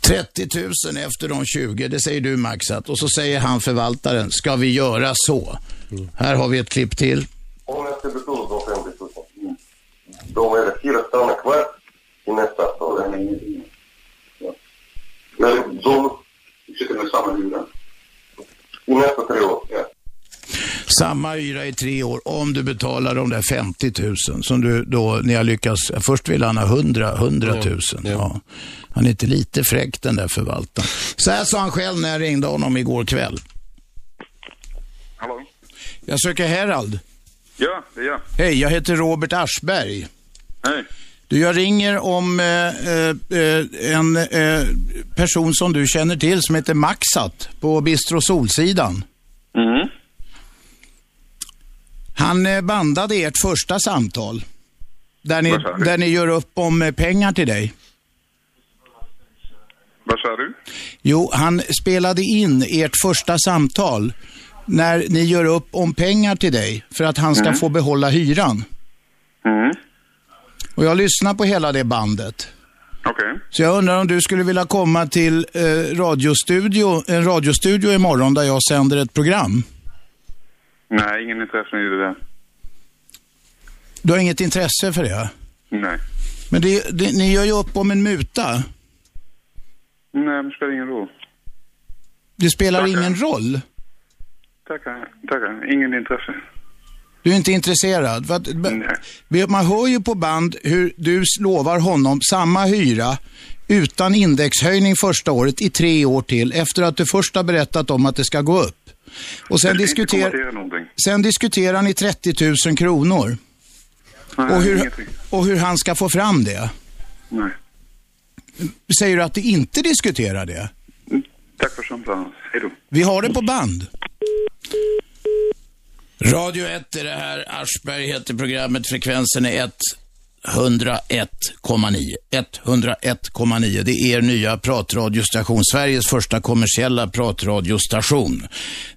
30 000 efter de 20, det säger du Maxat. Och så säger han förvaltaren, ska vi göra så? Här har vi ett klipp till. Om jag ska betala de 50 000, då är det fyra stannar kvar i nästa. Ja. Men de Sitter med samma hyra? i nästa tre år. Ja. Samma hyra i tre år om du betalar de där 50 000 som du då, ni har lyckats, först vill han ha 100, 100 000. Ja. Han är inte lite fräck den där förvaltaren. Så här sa han själv när jag ringde honom igår kväll. Hallå? Jag söker Herald. Ja, det är jag. Hej, jag heter Robert Aschberg. Hej. Du, jag ringer om eh, eh, en eh, person som du känner till som heter Maxat på Bistro Solsidan. Mm. Han eh, bandade ert första samtal. Där ni, där ni gör upp om eh, pengar till dig. Vad sa du? Jo, han spelade in ert första samtal när ni gör upp om pengar till dig för att han ska få behålla hyran. Mm. Och jag lyssnar på hela det bandet. Okej. Så jag undrar om du skulle vilja komma till eh, radiostudio, en radiostudio imorgon där jag sänder ett program. Nej, ingen intresse i det. Du har inget intresse för det? Nej. Men det, det, ni gör ju upp om en muta. Nej, men det spelar ingen roll. Det spelar Tackar. ingen roll. Tackar, tackar. Ingen intresse. Du är inte intresserad? För att, Nej. Man hör ju på band hur du lovar honom samma hyra utan indexhöjning första året i tre år till efter att du först har berättat om att det ska gå upp. Och sen, diskuter, sen diskuterar ni 30 000 kronor Nej, och hur, och hur han ska få fram det. Nej. Säger du att du inte diskuterar det? Tack för samtalet. Hej då. Vi har det på band. Radio 1 är det här. Aschberg heter programmet. Frekvensen är 101,9. 101,9. Det är er nya pratradiostation. Sveriges första kommersiella pratradiostation.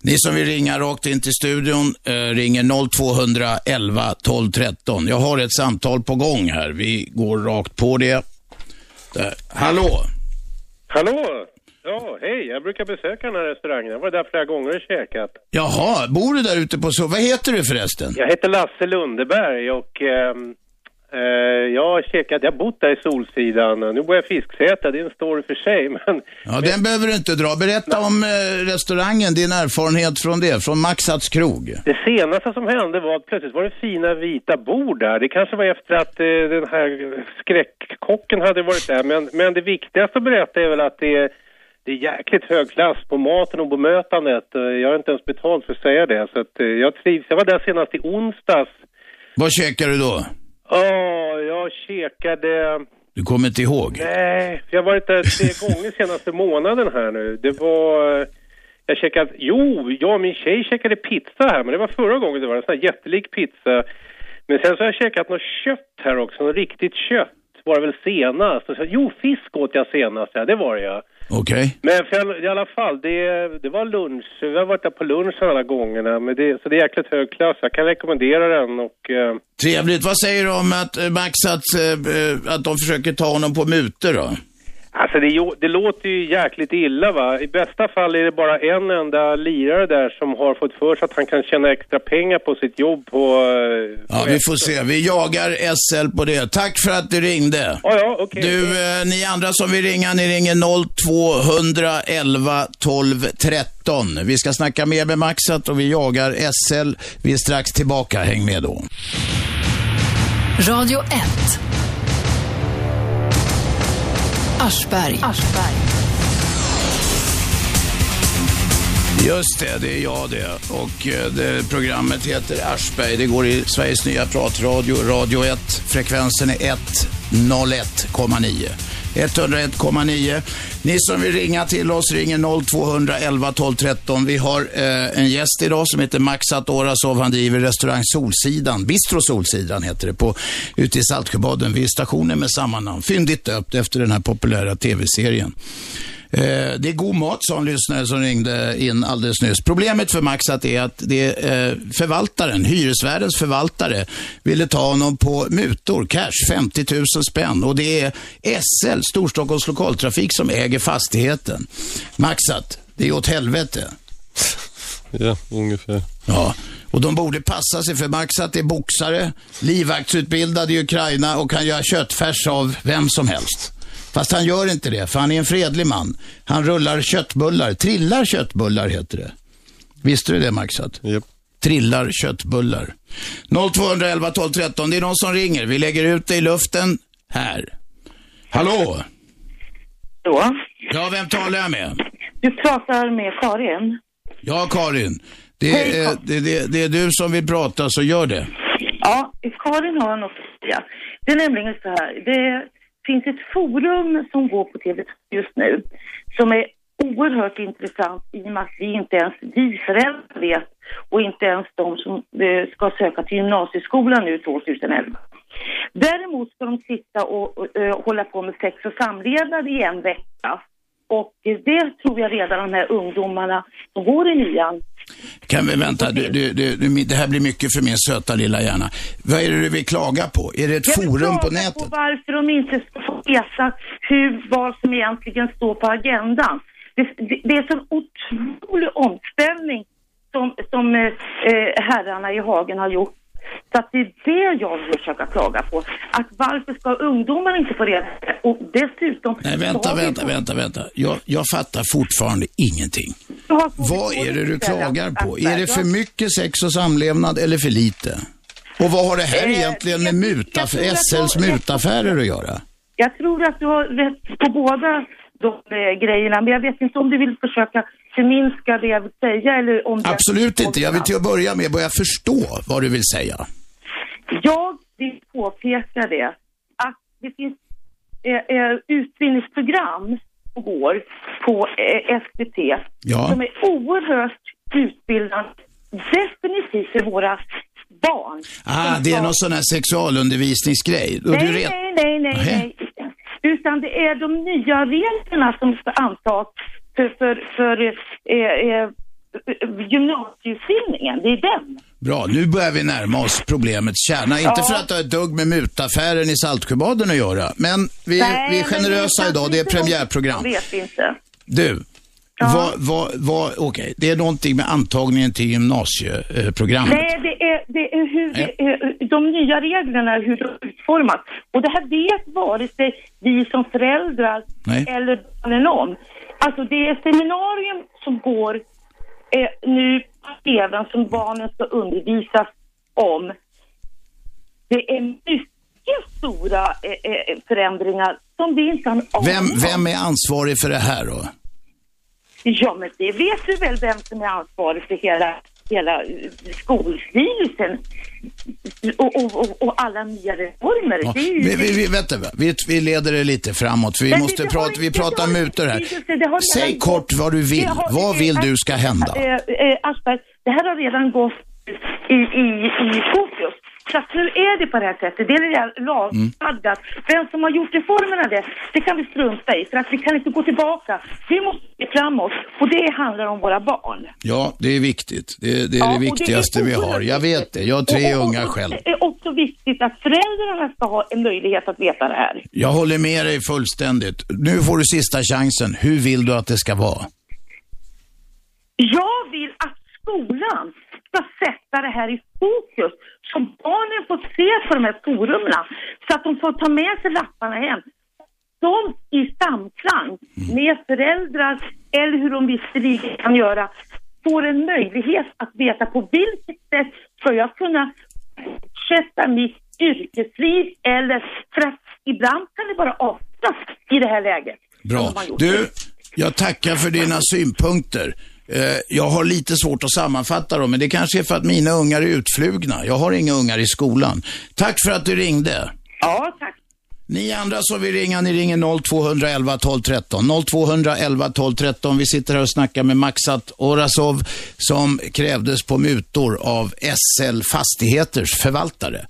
Ni som vill ringa rakt in till studion eh, ringer 0211 12 13. Jag har ett samtal på gång här. Vi går rakt på det. Där. Hallå? Hallå! Ja, hej. Jag brukar besöka den här restaurangen. Jag var där flera gånger och käkat. Jaha, bor du där ute på så? Vad heter du förresten? Jag heter Lasse Lundeberg och eh, jag har käkat, jag har bott där i Solsidan. Nu bor jag i Fisksätra, det är en story för sig. Men Ja, den behöver du inte dra. Berätta om eh, restaurangen, din erfarenhet från det, från Maxats krog. det senaste som hände var att plötsligt var det fina vita bord där. Det kanske var efter att eh, den här skräckkocken hade varit där. Men, men det viktigaste att berätta är väl att det är, det är jäkligt hög klass på maten och bemötandet. Eh, Jag har inte ens betalt för att säga det. Så att, eh, jag trivs. Jag var där senast i onsdags. Vad käkar du då? Ja, jag käkade... Du kommer inte ihåg? Nej, jag har varit där tre gånger senaste månaden här nu. Det var... Jag käkade... Jo, jag och min tjej käkade pizza här, men det var förra gången det var en sån här jättelik pizza. Men sen så har jag käkat något kött här också, något riktigt kött var det väl senast. Och så, jo, fisk åt jag senast, ja det var det ja. Okej. Men för, i alla fall, det, det var lunch. Vi har varit där på lunchen alla gångerna. Men det, så det är jäkligt hög klass. Jag kan rekommendera den och... Eh, Trevligt. Vad säger du om att eh, Maxats, eh, eh, att de försöker ta honom på mutor då? Alltså det, det låter ju jäkligt illa va. I bästa fall är det bara en enda lirare där som har fått för sig att han kan tjäna extra pengar på sitt jobb på... eh, Ja, vi får se. Vi jagar SL på det. Tack för att du ringde. Ja, ja, okej. Du, eh, ni andra som vill ringa, ni ringer 0211 12 13. Vi ska snacka mer med Maxat och vi jagar SL. Vi är strax tillbaka. Häng med då. Radio 1. Aschberg. Just det, det är jag det. Och eh, det, programmet heter Aschberg. Det går i Sveriges nya pratradio, Radio 1. Frekvensen är 101,9. 101,9. Ni som vill ringa till oss ringer 0211 12 13. Vi har eh, en gäst idag som heter Max Atorasov. Han driver restaurang Solsidan, Bistro Solsidan heter det, på, ute i Saltsjöbaden vid stationen med samma namn. Fyndigt döpt efter den här populära tv-serien. Eh, det är god mat, sa en lyssnare som ringde in alldeles nyss. Problemet för Maxat är att det eh, förvaltaren, hyresvärdens förvaltare, ville ta honom på mutor, cash, 50 000 spänn. Och det är SL, Storstockholms lokaltrafik, som äger fastigheten. Maxat, det är åt helvete. Ja, ungefär. Ja, och de borde passa sig för Maxat är boxare, livvaktsutbildad i Ukraina och kan göra köttfärs av vem som helst. Fast han gör inte det, för han är en fredlig man. Han rullar köttbullar, trillar köttbullar heter det. Visste du det Maxat? Japp. Trillar köttbullar. 0211 12 13, det är någon som ringer. Vi lägger ut det i luften här. Hallå? Då. Ja, vem talar jag med? Du pratar med Karin. Ja, Karin. Det är, det, det, det är du som vill prata, så gör det. Ja, Karin har något att säga. Det är nämligen så här. Det finns ett forum som går på TV just nu som är oerhört intressant i och med att vi inte ens vi föräldrar vet och inte ens de som eh, ska söka till gymnasieskolan nu 2011. Däremot ska de sitta och, och och hålla på med sex och samlevnad i en vecka. Och eh, det tror jag redan de här ungdomarna som går i nian kan vi vänta, du, du, du, det här blir mycket för min söta lilla hjärna. Vad är det du vill klaga på? Är det ett Jag vill forum på klaga nätet? på varför de inte ska få veta hur, vad som egentligen står på agendan. Det, det, det är en otrolig omställning som, som eh, eh, herrarna i Hagen har gjort. Så att det är det jag vill försöka klaga på. Att varför ska ungdomar inte få reda på det? Och dessutom... Nej, vänta, vänta, vänta, vänta. Jag, jag fattar fortfarande ingenting. Vad är det du klagar på? Är det för mycket sex och samlevnad eller för lite? Och vad har det här Eh, egentligen med muta, SLs mutaffärer att göra? Jag tror att du har rätt på båda de eh, grejerna, men jag vet inte om du vill försöka förminska det jag vill säga eller om det- Absolut inte. Jag vill till att börja med börja förstå vad du vill säga. Jag vill påpeka det, att det finns eh, eh, utbildningsprogram som går på eh, SVT Ja. som är oerhört utbildande, definitivt för våra barn. Ah, det är någon sån här sexualundervisningsgrej. Nej, du nej, nej, nej, nej. Utan det är de nya reglerna som ska antas för, för, för eh, eh, gymnasieutbildningen. Det är den. Bra, nu börjar vi närma oss problemets kärna. Inte Ja. för att det har ett dugg med mutaffären i Saltsjöbaden att göra, men vi, Nej, vi är generösa idag. Det är premiärprogram. de vet inte. Du, vad, vad, vad, okej, det är någonting med antagningen till gymnasieprogrammet. Nej, det är, det är hur det är, de nya reglerna, hur de utformas. Och det här vet vare sig vi som föräldrar Nej. eller barnen om. Alltså det är seminarium som går eh, nu på även som barnen ska undervisas om. Det är mycket stora eh, eh, förändringar som vi inte har en aning Vem, om. vem är ansvarig för det här då? Ja, men det vet du väl vem som är ansvarig för hela, hela eh, skolstyrelsen och, och, och, alla nya reformer. Ja, ju... vi, vi, vi, vänta, vi, vi leder det lite framåt, vi Men måste det prata, vi pratar har mutor här. det Säg redan kort vad du vill. Har- Vad vill du ska hända? Eh, eh, Aschberg, det här har redan gått i, i, i fokus. Att nu är det på det här sättet. Det är redan lagstadgat. Vem som har gjort reformerna det, det kan vi strunta i. För att vi kan inte gå tillbaka. Vi måste se framåt. Och det handlar om våra barn. Ja, det är viktigt. Det, det är Ja, det och det viktigaste vi har. Jag vet det. Jag har tre Och- och- unga själv. Det är också viktigt att föräldrarna ska ha en möjlighet att veta det här. Jag håller med dig fullständigt. Nu får du sista chansen. Hur vill du att det ska vara? Jag vill att skolan ska sätta det här i fokus så barnen får se på de här forumen så att de får ta med sig lapparna hem. De i samklang med föräldrar eller hur de visserligen kan göra får en möjlighet att veta på vilket sätt ska jag kunna fortsätta mitt yrkesliv eller för att ibland kan det bara avslutas i det här läget. Bra. Du, jag tackar för dina synpunkter. Eh, Jag har lite svårt att sammanfatta dem, men det kanske är för att mina ungar är utflugna. Jag har inga ungar i skolan. Tack för att du ringde. Ja, tack. Ni andra som vill ringa, ni ringer 0211 12 13. 0211 12 13. Vi sitter här och snackar med Maxat Orasov som krävdes på mutor av SL Fastigheters förvaltare.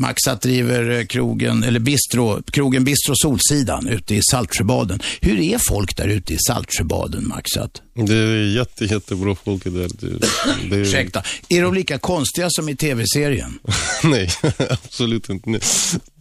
Maxat driver eh, krogen, eller bistro, krogen Bistro Solsidan ute i Saltsjöbaden. Hur är folk där ute i Saltsjöbaden, Maxat? Det är jätte, jättebra folk där. Det, det... Ursäkta, är de lika konstiga som i tv-serien? Nej, absolut inte. Nej.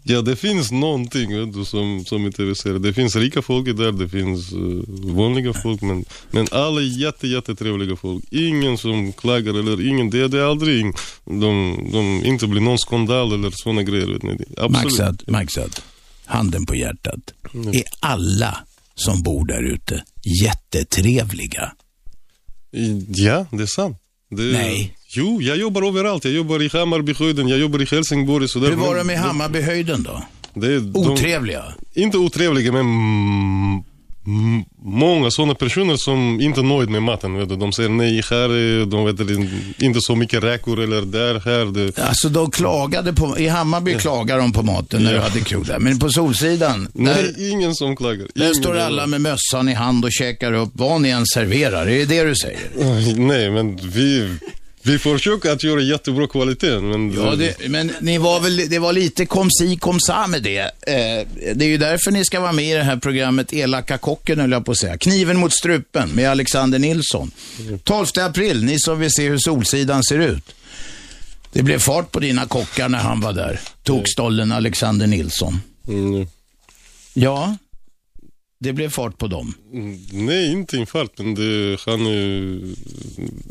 Ja, det finns någonting vet du, som, som i tv-serier. Det finns rika folk där, det finns uh, vanliga folk, men, men alla är jätte, jättetrevliga folk. Ingen som klagar eller ingen, det, det är aldrig de, de inte blir någon skandal eller sådana grejer. Vet ni. Absolut. Maxat, Maxat, handen på hjärtat. Är alla som bor där ute jättetrevliga? Ja, det är sant. Det, Nej. Jo, jag jobbar överallt. Jag jobbar i Hammarbyhöjden, jag jobbar i Helsingborg. Hur var de i Hammarbyhöjden då? Det de- Otrevliga? Inte otrevliga, men många sådana personer som inte är nöjda med maten. Vet du. De säger nej, här är de vet du, inte så mycket räkor eller där, här. Det. Alltså de klagade på, i Hammarby klagade de på maten när du Ja. hade krog där. Men på Solsidan, där, Nej, ingen som klagar. där Ingen står alla med mössan i hand och käkar upp vad ni än serverar. Är det det du säger? Nej, men vi, vi försöker att göra jättebra kvalitet. Men Ja, det, men ni var väl, det var lite kom si kom sa med det. Eh, det är ju därför ni ska vara med i det här programmet Elaka kocken, höll jag på att säga. Kniven mot strupen med Alexander Nilsson. 12 april, ni som vill se hur Solsidan ser ut. Det blev fart på dina kockar när han var där. Tokstollen Alexander Nilsson. Mm. Ja, det blev fart på dem. Mm, Nej, inte infart, men det, han är...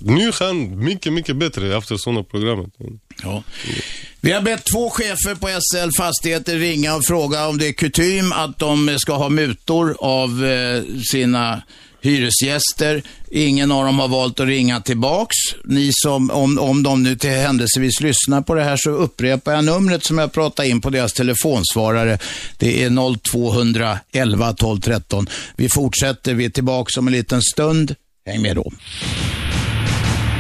Nu är han mycket, mycket bättre efter sådana program. Ja. Vi har bett två chefer på SL Fastigheter ringa och fråga om det är kutym att de ska ha mutor av eh, sina hyresgäster. Ingen av dem har valt att ringa tillbaks. Ni som, om, om de nu till händelsevis lyssnar på det här så upprepar jag numret som jag pratade in på deras telefonsvarare. Det är 0211 12 13. Vi fortsätter, vi är tillbaks om en liten stund. Häng med då.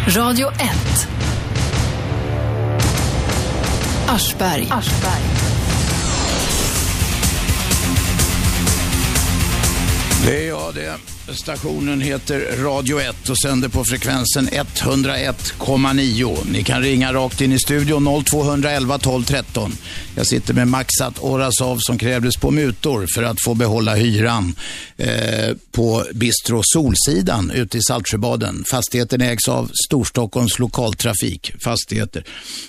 Radio 1. Aschberg. Det är jag det. Stationen heter Radio 1 och sänder på frekvensen 101,9. Ni kan ringa rakt in i studion 0211 12 13. Jag sitter med Maxat Orasov som krävdes på mutor för att få behålla hyran eh, på Bistro Solsidan ute i Saltsjöbaden. Fastigheten ägs av Storstockholms lokaltrafik fastigheter.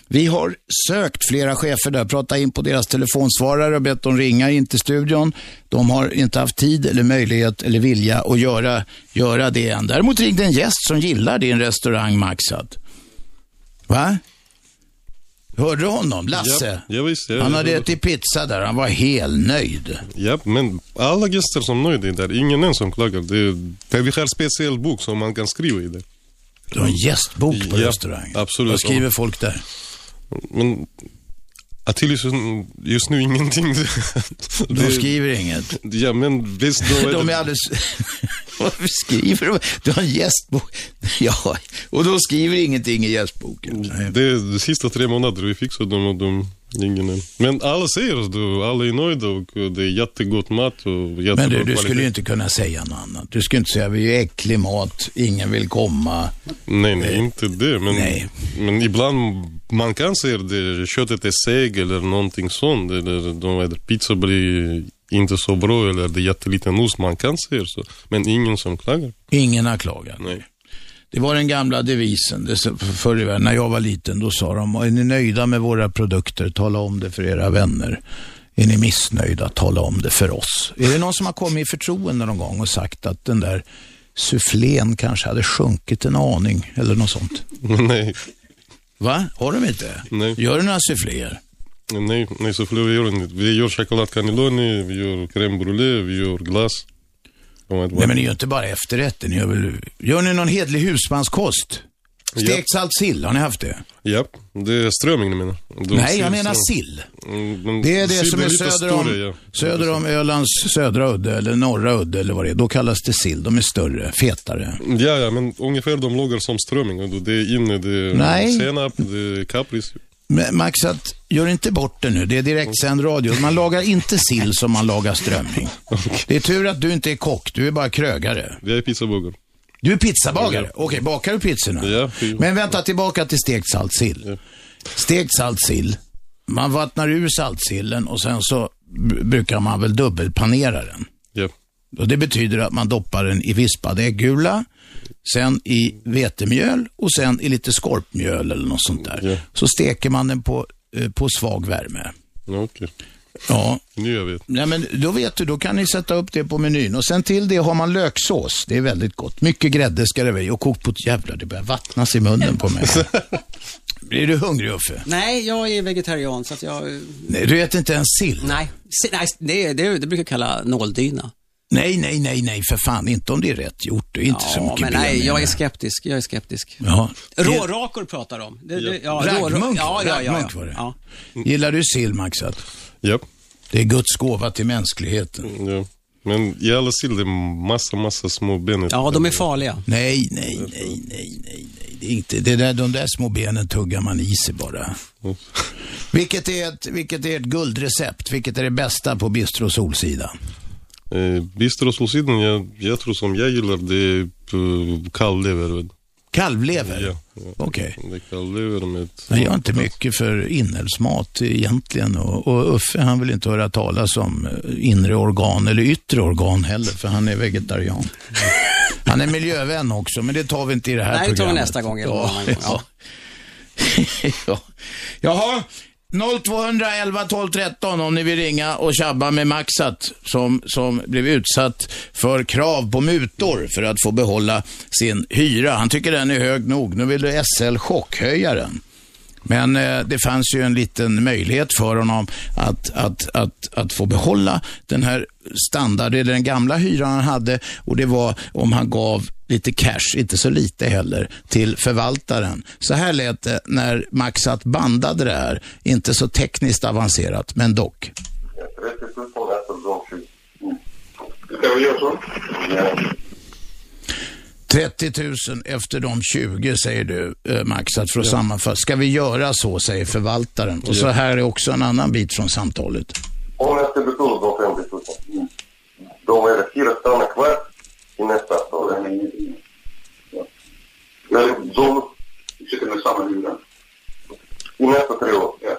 Vi har sökt flera chefer där, pratat in på deras telefonsvarare och bett dem ringa in till studion. De har inte haft tid eller möjlighet eller vilja att göra, göra det än. Däremot ringde en gäst som gillar din restaurang Maxat. Va? Hörde du honom? Lasse? Ja, ja, visst, ja, han hade hörde. ätit pizza där. Han var helt nöjd. Ja, men alla gäster som nöjda är där, ingen än som klagar. Det, det, vi har en speciell bok som man kan skriva i det. Du har en gästbok på Ja, restaurangen. absolut. Vad skriver folk där? Men Attili just, just nu ingenting. De skriver inget. Ja, men visst. Då är De är alldeles... Varför skriver de? Du har en gästbok. Ja, och de skriver ingenting i gästboken. Det är de sista tre månaderna vi fixade dem och de, ingen. Men alla säger att du, alla är nöjda och det är jättegott mat och jättebra Men du, du kvalitet. skulle ju inte kunna säga något annat. Du skulle inte säga, vi är äcklig mat, ingen vill komma. Nej, nej, inte det. Men, men ibland man kan säga att det, köttet är seg eller någonting sånt. Eller de vet, pizza blir inte så bra eller det är jätteliten ost. Man kan säga så. Men ingen som klagar. Ingen har klagat. Nej. Det var den gamla devisen. Förr i världen, när jag var liten, då sa de, är ni nöjda med våra produkter, tala om det för era vänner. Är ni missnöjda, tala om det för oss. Är det någon som har kommit i förtroende någon gång och sagt att den där sufflén kanske hade sjunkit en aning eller något sånt? Nej. Va? Har de inte? Nej. Gör du några suffléer? Nej, nej så vi gör inte. Vi gör choklad cannelloni, vi gör crème brûlée, vi gör glass. Nej, men ni gör inte bara efterrätter. Ni gör, väl, gör ni någon hedlig husmanskost? Stekt salt sill, har ni haft det? Ja, det är strömming ni menar? De Nej, jag menar sill. Mm, Det är det sill som är lite söder om, större, ja. söder om Ölands södra udde eller norra udde eller vad det är. Då kallas det sill. De är större, fetare. Ja, ja, men ungefär de lagar som strömming. Det är inne, det är Nej. senap, det är kapris. Men Max, att, gör inte bort det nu. Det är direktsänd radio. Man lagar inte sill som man lagar strömming. Det är tur att du inte är kock. Du är bara krögare. Jag är pizzabagare. Du är pizzabagare? Okej, bakar du pizzorna? Ja. Men vänta, tillbaka till stekt saltsill. Stekt saltsill. Man vattnar ur saltsillen och sen så brukar man väl dubbelpanera den. Ja. Och det betyder att man doppar den i vispad äggula, sen i vetemjöl och sen i lite skorpmjöl eller något sånt där. Så steker man den på, eh, på svag värme. Ja, okej. Ja. Nu jag vet. Nej, men då vet du, då kan ni sätta upp det på menyn. Och sen till det har man löksås. Det är väldigt gott. Mycket grädde ska det vara och kokt på jävlar, det börjar vattnas i munnen på mig. Blir du hungrig Uffe? Nej, jag är vegetarian så att jag... Nej, du äter inte ens sill? Nej, si- nej det, det, det brukar jag kalla nåldyna. Nej, nej, nej, nej, för fan. Inte om det är rätt gjort. Det är inte så Ja, mycket men ben nej, jag är det. skeptisk. Jag är skeptisk. Ja. Rårakor pratar de. Det, det, ja, rå- Raggmunk, ja, ja, ja, ja. var det. Ja. Gillar du sill, Maxat? Ja. Det är Guds gåva till mänskligheten. Ja. Men i alla sill det är massa, massa små ben. ja, de är farliga. Nej, nej, nej, nej, nej, nej. Det är inte, det där, de där små benen tuggar man i sig bara. Vilket är, ett, vilket är ett guldrecept? Vilket är det bästa på Bistro Solsida? Eh, Bistro Solsidan, jag, jag tror som jag gillar det är eh, kalvlever. Kalvlever? Ja. Okej. Det är kalvlever med... Nej, jag är inte mycket för inälvsmat egentligen. Och, och Uffe, han vill inte höra talas om eh, inre organ eller yttre organ heller, för han är vegetarian. Han är miljövän också, men det tar vi inte i det här Nej, det tar vi programmet. nästa gång eller Ja, gång. ja. ja. Jaha, 0211 12 13 om ni vill ringa och tjabba med Maxat som, som blev utsatt för krav på mutor för att få behålla sin hyra. Han tycker den är hög nog. Nu vill du SL chockhöja den. Men eh, det fanns ju en liten möjlighet för honom att, att, att, att få behålla den här standarden, den gamla hyran han hade och det var om han gav lite cash, inte så lite heller, till förvaltaren. Så här lät det när Maxat bandade det här. Inte så tekniskt avancerat, men dock. 30 000 efter de 20. Ska vi göra så? Ja. 30 000 efter de 20 säger du, eh, Maxat, för att Ja. sammanfatta. Ska vi göra så, säger förvaltaren. Och så här är också en annan bit från samtalet. Om jag ska betala de 50 000, då är det fyra stannar kvar i nästa år. Men de sitter med samma hyra. I nästa tre år, ja.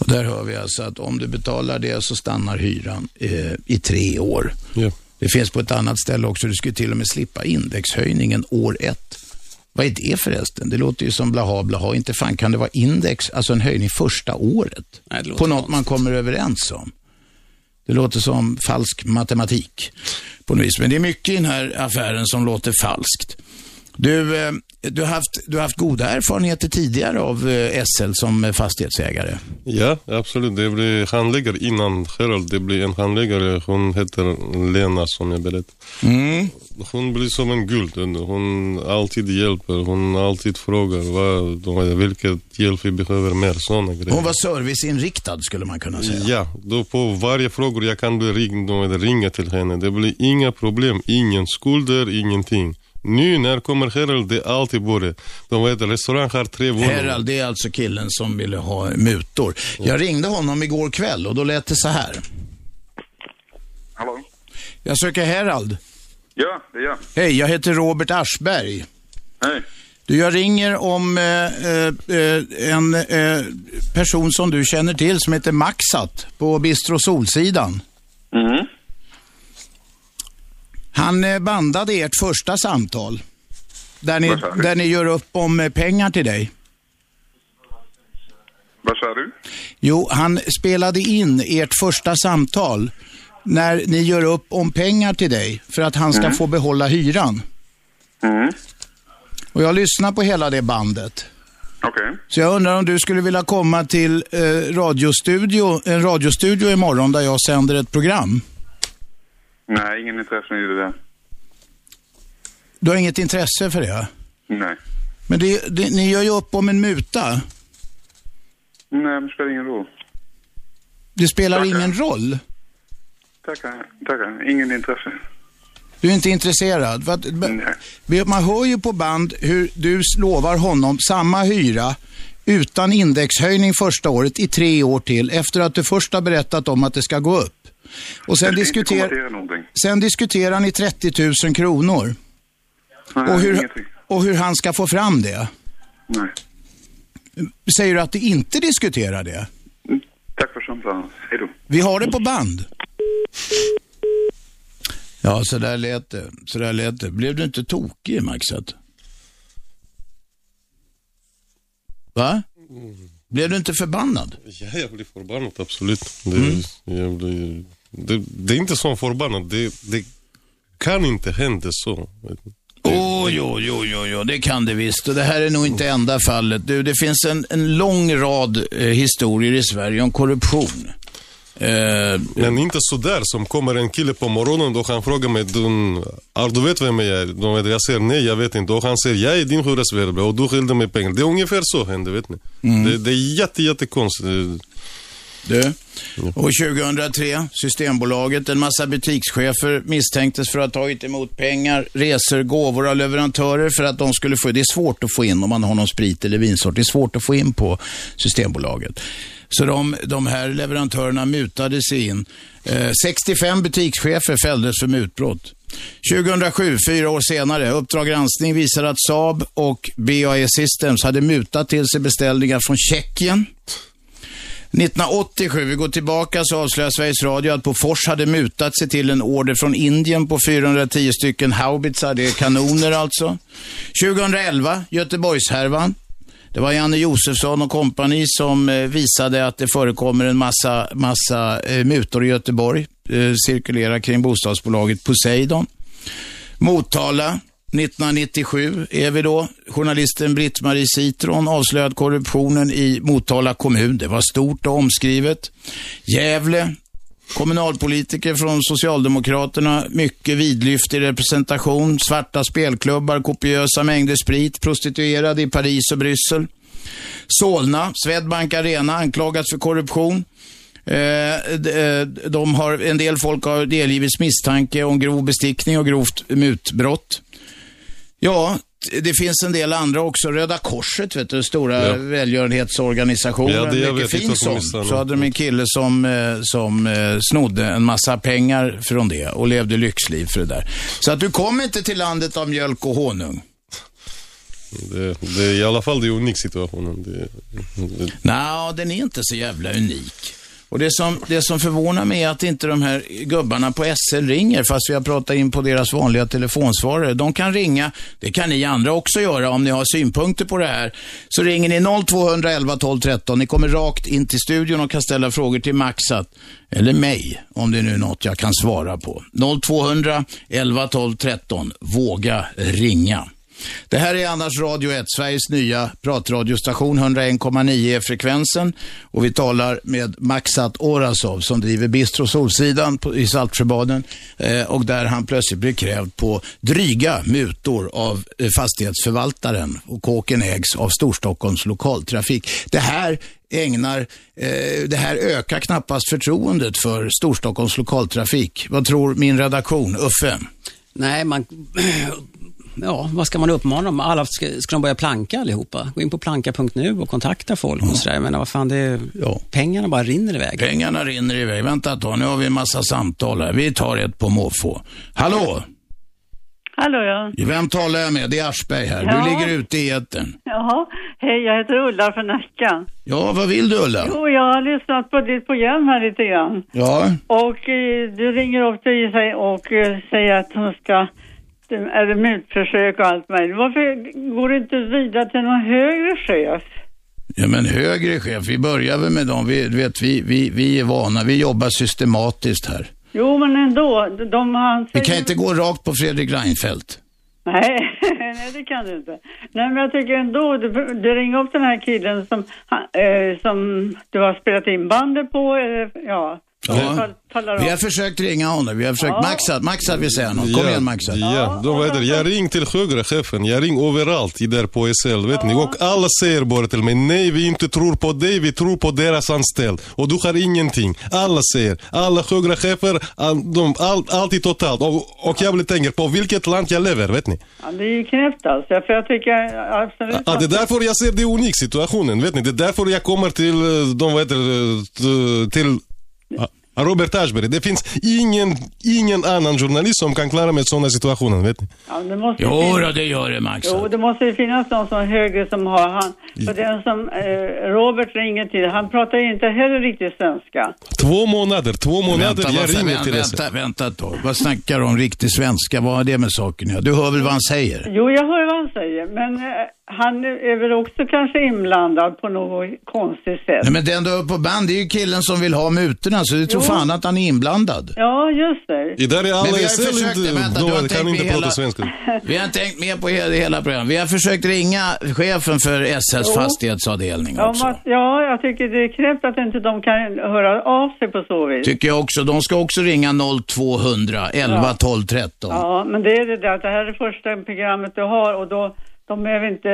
Och där hör vi alltså att om du betalar det så stannar hyran eh, i tre år. Ja. Det finns på ett annat ställe också, du skulle till och med slippa indexhöjningen år ett. Vad är det förresten? Det låter ju som blaha blaha. Inte fan kan det vara index, alltså en höjning första året. Nej, på något man kommer överens om. Det låter som falsk matematik på något vis. Men det är mycket i den här affären som låter falskt. Du, eh, du, har, haft, du har haft goda erfarenheter tidigare av eh, SL som eh, fastighetsägare. Ja, absolut. Det blir handläggare innan Gerald. Det blir en handläggare. Hon heter Lena som jag berättade. Mm. Hon blir som en guld. Hon alltid hjälper. Hon alltid frågar vad, vilket hjälp vi behöver mer. Sådana grejer. Hon var serviceinriktad skulle man kunna säga. Ja, då på varje fråga jag kan bli ringd och ringa till henne. Det blir inga problem, ingen skulder, ingenting. Nu när kommer Herald, det är alltid både. De vet restaurang har tre våningar. Herald, det är alltså killen som ville ha mutor. Jag ringde honom igår kväll och då lät det så här. Hallå? Jag söker Herald. Ja, det är jag. Hej, jag heter Robert Aschberg. Hej. Du, jag ringer om eh, eh, en eh, person som du känner till som heter Maxat på Bistro Solsidan. Mm. Han eh, bandade ert första samtal. Där ni, där ni gör upp om eh, pengar till dig. Vad sa du? Jo, han spelade in ert första samtal när ni gör upp om pengar till dig för att han ska Mm. få behålla hyran. Mm. Och jag lyssnar på hela det bandet. Okej. Så jag undrar om du skulle vilja komma till eh, radiostudio, en radiostudio imorgon där jag sänder ett program. Nej, ingen intresse i det. Du har inget intresse för det? Nej. Men det, det, ni gör ju upp om en muta. Nej, det spelar ingen roll. Det spelar ingen roll. Tackar, tackar. Ingen intresse. Du är inte intresserad? För att, b- man hör ju på band hur du lovar honom samma hyra utan indexhöjning första året i tre år till efter att du först har berättat om att det ska gå upp. Och sen, diskuter, sen diskuterar ni 30 000 kronor Nej, och hur, och hur han ska få fram det. Nej. Säger du att du inte diskuterar det? Tack för samtalet. Hej då. Vi har det på band. Ja, så där lät det. Så där lät det. Blev du inte tokig, Maxat? Va? Blev du inte förbannad? Ja, jag blir förbannad, absolut. Det, Mm. jag blir, det, det är inte så förbannad. Det, det kan inte hända så. Åh, jo, jo, jo, jo, det kan det visst. Och det här är nog inte enda fallet. Du, det finns en, en lång rad eh, historier i Sverige om korruption. Eh, Men inte så där som kommer en kille på morgonen och han frågar mig, du, du vet vem jag är? De vet, jag säger nej, jag vet inte. Och han säger, jag är din hyresvärd och du skyllde mig pengar. Det är ungefär så händer, vet ni. Mm. Det, det är jätte, jättekonstigt. Du, och 2003, Systembolaget, en massa butikschefer misstänktes för att ha tagit emot pengar, resor, gåvor av leverantörer för att de skulle få, det är svårt att få in om man har någon sprit eller vinsort, det är svårt att få in på Systembolaget. Så de, de här leverantörerna mutade sig in. Eh, 65 butikschefer fälldes för mutbrott. 2007, fyra år senare, Uppdrag granskning visar att Saab och BAE Systems hade mutat till sig beställningar från Tjeckien. 1987, vi går tillbaka, så avslöjar Sveriges Radio att Bofors hade mutat sig till en order från Indien på 410 stycken haubitsar, det är kanoner alltså. 2011, Göteborgshärvan. Det var Janne Josefsson och kompani som eh, visade att det förekommer en massa, massa eh, mutor i Göteborg. Eh, cirkulerar kring bostadsbolaget Poseidon. Motala, 1997 är vi då. Journalisten Britt-Marie Citron avslöjade korruptionen i Motala kommun. Det var stort och omskrivet. Gävle, kommunalpolitiker från Socialdemokraterna, mycket vidlyftig representation, svarta spelklubbar, kopiösa mängder sprit, prostituerade i Paris och Bryssel. Solna, Swedbank Arena anklagas för korruption. Eh, eh, de har, en del folk har delgivits misstanke om grov bestickning och grovt mutbrott. Ja, det finns en del andra också. Röda Korset, vet du, stora Ja. välgörenhetsorganisationen. Ja, det Mycket fin sån. Så hade de en kille som, eh, som eh, snodde en massa pengar från det och levde lyxliv för det där. Så att du kom inte till landet av mjölk och honung. Det, det är i alla fall det är unik situationen. Det, det, Nej, den är inte så jävla unik. Och det som, det som förvånar mig är att inte de här gubbarna på SL ringer, fast vi har pratat in på deras vanliga telefonsvarare. De kan ringa, det kan ni andra också göra om ni har synpunkter på det här. Så ringer ni 0211 12 13. Ni kommer rakt in till studion och kan ställa frågor till Maxat, eller mig, om det är nu något jag kan svara på. 0200 11 12 13. Våga ringa. Det här är annars Radio 1, Sveriges nya pratradiostation, 101,9 är frekvensen. Och vi talar med Maxat Orasov som driver Bistro Solsidan på, i Saltsjöbaden. Eh, och där han plötsligt blir krävd på dryga mutor av eh, fastighetsförvaltaren. Och kåken ägs av Storstockholms lokaltrafik. Det här ägnar, eh, det här ökar knappast förtroendet för Storstockholms lokaltrafik. Vad tror min redaktion, Uffe? Nej, man... Ja, vad ska man uppmana dem? Alla ska, ska de börja planka allihopa? Gå in på planka.nu och kontakta folk och sådär. Men vad fan, det, pengarna bara rinner iväg. Pengarna rinner iväg. Vänta ett tag, nu har vi en massa samtal här. Vi tar ett på måfå. Hallå? Hallå ja. Vem talar jag med? Det är Aschberg här. Ja. Du ligger ute i etern. Jaha, hej jag heter Ulla från Nacka. Ja, vad vill du Ulla? Jo, jag har lyssnat på ditt program här lite grann. Ja, Och eh, du ringer upp till sig och eh, säger att hon ska, är det mutförsök och allt möjligt. Varför går du inte vidare till någon högre chef? ja men högre chef, vi börjar väl med dem. Vi, vet, vi, vi, vi är vana, vi jobbar systematiskt här. Jo, men ändå, de han Vi kan inte gå rakt på Fredrik Reinfeldt. Nej, nej det kan du inte. Nej men jag tycker ändå, du, du ringer upp den här killen som, han, eh, som du har spelat in bandet på, eller ja. Ja. Vi har försökt ringa honom, vi har försökt. Ja. Maxat, Maxat vill säga något. Kom ja, igen Maxat. Ja, då vet du, jag ring till högre chefen, jag ring överallt i där på SL, vet ni. Och alla säger bara till mig, nej vi inte tror på dig, vi tror på deras anställd. Och du har ingenting. Alla säger, alla högre chefer, de, all, alltid totalt. Och, och jag blir tänker på vilket land jag lever, vet ni. Ja, det är ju knäppt alltså, för jag tycker absolut Ja, det är därför jag ser det unik situationen, vet ni. Det är därför jag kommer till, eh, de vad heter, det, till Robert Aschberg. Det finns ingen, ingen annan journalist som kan klara med sådana situationer, vet ni. Ja, det måste Jo finnas- då, det gör det Maxat. Jo, det måste ju finnas någon som högre som har han. För den som eh, Robert ringer till, han pratar ju inte heller riktigt svenska. Två månader, två månader, Vänta, jag ringer vänta, till SL. vänta, vänta ett tag. Vad snackar du om riktig svenska? Vad har det med saken att? Du hör väl vad han säger? Jo, jag hör vad han säger, men eh, han är väl också kanske inblandad på något konstigt sätt. Nej, men den du har på band, det är ju killen som vill ha mutorna, så du tror fan att han är inblandad. Ja, just det. I där är alla Men vi har SL försökt, inte, vänta, du har de tänkt kan med inte prata svenska. Vi har tänkt med på hela, hela programmet. Vi har försökt ringa chefen för SLs Jo. fastighetsavdelning Ja, också. men, ja, jag tycker det är knäppt att inte de kan höra av sig på så vis. Tycker jag också. De ska också ringa 0200 11 Ja. 12 13. Ja, men det är det där att det här är det första programmet du har och då de behöver inte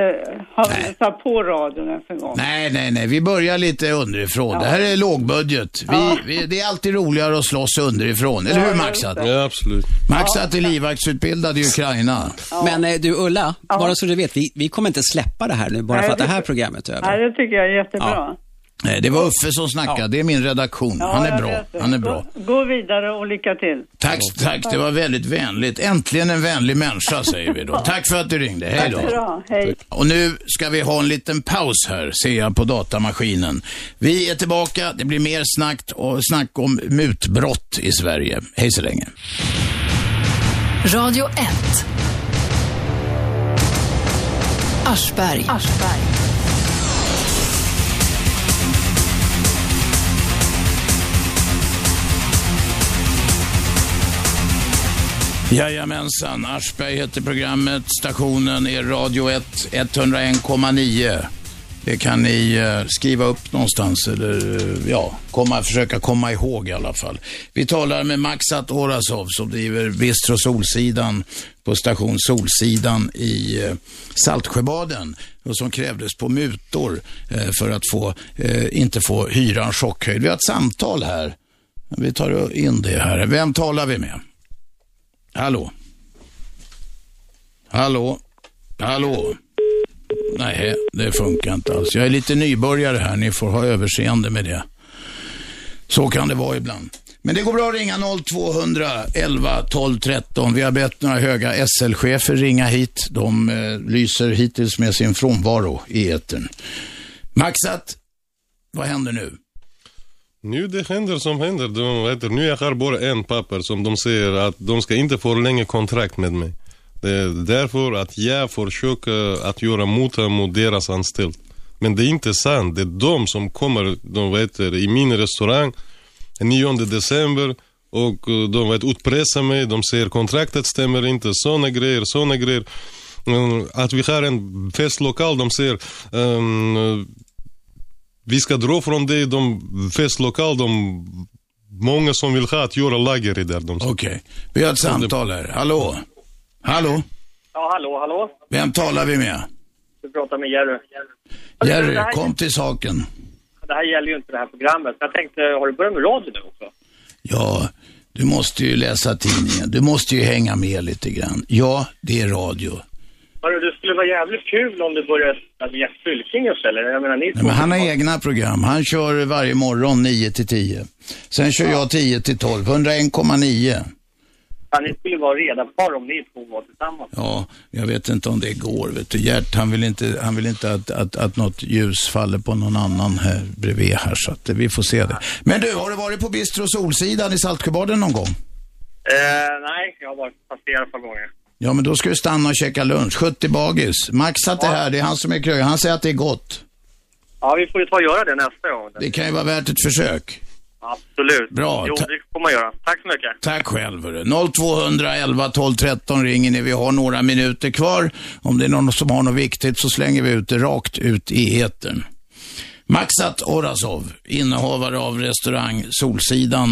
ha satt på radion ens en gång. Nej, nej, nej. Vi börjar lite underifrån. Det här är lågbudget. Vi, Ja. vi, det är alltid roligare att slåss underifrån. Eller hur Maxat? Ja, absolut. Maxat är livvaktsutbildad i Ukraina. Men eh, du Ulla, bara så du vet, vi, vi kommer inte släppa det här nu bara Nej, för att det det- här programmet är över. Nej, det tycker jag är jättebra. Ja. Nej, det var Uffe som snackade. Det är min redaktion. Ja, Han är bra. Han är bra. Gå, gå vidare och lycka till. Tack, tack. Det var väldigt vänligt. Äntligen en vänlig människa, säger vi då. Tack för att du ringde. Hej då. Hej. Och nu ska vi ha en liten paus här, ser jag på datamaskinen. Vi är tillbaka. Det blir mer snack, och snack om mutbrott i Sverige. Hej så länge. Radio 1. Aschberg. Jajamensan, Aschberg heter programmet. Stationen är Radio 1, 101,9. Det kan ni eh, skriva upp någonstans eller eh, ja, komma, försöka komma ihåg i alla fall. Vi talar med Maxat Orasov som driver Bistro Solsidan på station Solsidan i eh, Saltsjöbaden och som krävdes på mutor för att få, inte få hyran chockhöjd. Vi har ett samtal här. Vi tar in det här. Vem talar vi med? Hallå? Hallå? Hallå? Nej, det funkar inte alls. Jag är lite nybörjare här. Ni får ha överseende med det. Så kan det vara ibland. Men det går bra att ringa 0200 11 12 13. Vi har bett några höga SL-chefer ringa hit. De eh, lyser hittills med sin frånvaro i etern. Maxat, vad händer nu? Nu det händer som händer. De, vet, du, nu jag har bara en papper som de säger att de ska inte förlänga kontrakt med mig. Det är därför att jag försöker att göra muta mot deras anställd. Men det är inte sant. Det är de som kommer, de vet, i min restaurang 9 december och eh, de vet, utpressar mig. De säger kontraktet stämmer inte. Sådana grejer, sådana grejer. Mm, att vi har en festlokal, de säger um, vi ska dra från det, de festlokal, de många som vill ha att göra lager i där. Okej, okay. vi har ett samtal här. Hallå? Hallå? Ja, hallå, hallå? Vem talar vi med? Du pratar med Jerry. Jerry, här- kom till saken. Det här gäller ju inte det här programmet. Jag tänkte, har du börjat med radio nu också? Ja, du måste ju läsa tidningen. Du måste ju hänga med lite grann. Ja, det är radio. Hörru, det skulle vara jävligt kul om du började med Jeff Fylking istället. Jag menar, ni Nej, men han har egna program. Han kör varje morgon 9 till 10. Sen kör jag 10 till 12. 101,9. Ja, ni skulle vara reda par om ni två var tillsammans. Ja, jag vet inte om det går. Vet du. Gert, han vill inte, han vill inte att, att, att något ljus faller på någon annan här bredvid här. Så att vi får se det. Men du, har du varit på Bistro Solsidan i Saltsjöbaden någon gång? Eh, nej, jag har bara passerat ett par gånger. Ja, men då ska du stanna och käka lunch. 70 bagis. Max att det här, det är han som är krögare. Han säger att det är gott. Ja, vi får ju ta och göra det nästa gång. Det kan ju vara värt ett försök. Absolut. Bra, Jo, det får man göra. Tack så mycket. Tack själv. hörru. 0211 12 13 ringer ni. Vi har några minuter kvar. Om det är någon som har något viktigt så slänger vi ut det rakt ut i etern. Maxat Orasov, innehavare av restaurang Solsidan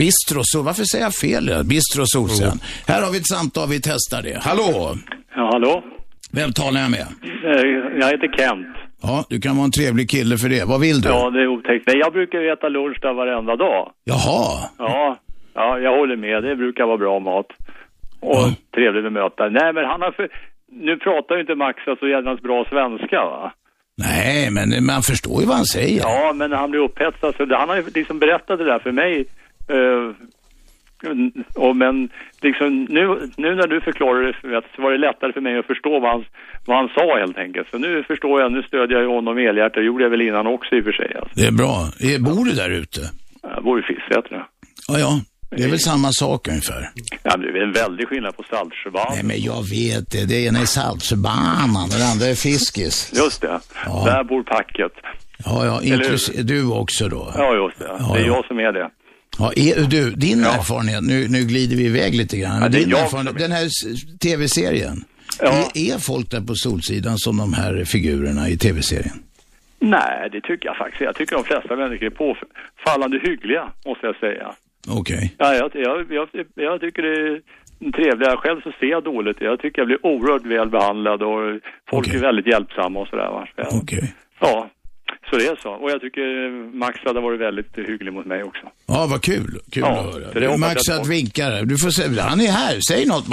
Bistro. Så varför säger jag fel? Bistro Solsidan. Här har vi ett samtal, vi testar det. Hallå? Ja, hallå? Vem talar jag med? Eh, Jag heter Kent. Ja, du kan vara en trevlig kille för det. Vad vill du? Ja, det är otäckt. Nej, jag brukar äta lunch där varenda dag. Jaha. Ja, ja, jag håller med. Det brukar vara bra mat. Och trevligt att möta. Nej, men han har för... Nu pratar ju inte Max så jävla bra svenska, va? Nej, men man förstår ju vad han säger. Ja, men han blir upphetsad så... Han har ju liksom berättat det där för mig. eh, och men liksom nu, nu när du förklarar det för mig så var det lättare för mig att förstå vad han, vad han sa helt enkelt. Så nu förstår jag, nu stödjer jag honom helhjärtat. Det gjorde jag väl innan också i och för sig. Alltså. Det är bra. Bor du där ute? Jag bor i Fisksätra. Ja, ja. Det är väl samma sak ungefär. Ja, det är en väldig skillnad på Saltsjöbaden. Nej, men jag vet det. Det ena är Saltsjöbanan och det andra är Fiskis. Just det. Där bor packet. Ja, ja. Inklusive du också då. Ja, just det. Ja, det är ja. jag som är det. Ja, är, du, din erfarenhet, nu, nu glider vi iväg lite grann. Ja, din erfarenhet, den här tv-serien. Är, är folk där på Solsidan som de här figurerna i tv-serien? Nej, det tycker jag faktiskt. Jag tycker de flesta människor är påfallande hyggliga, måste jag säga. Okej. Ja, jag, jag, jag, jag tycker det är trevligt. Själv så ser jag dåligt. Jag tycker jag blir oerhört väl behandlad och folk är väldigt hjälpsamma och sådär. Okej. Ja, så det är så. Och jag tycker Max hade varit väldigt hygglig mot mig också. Ja, vad kul. Kul Ja, att höra. jag att- vinkar. Du får se. Han är här. Säg något.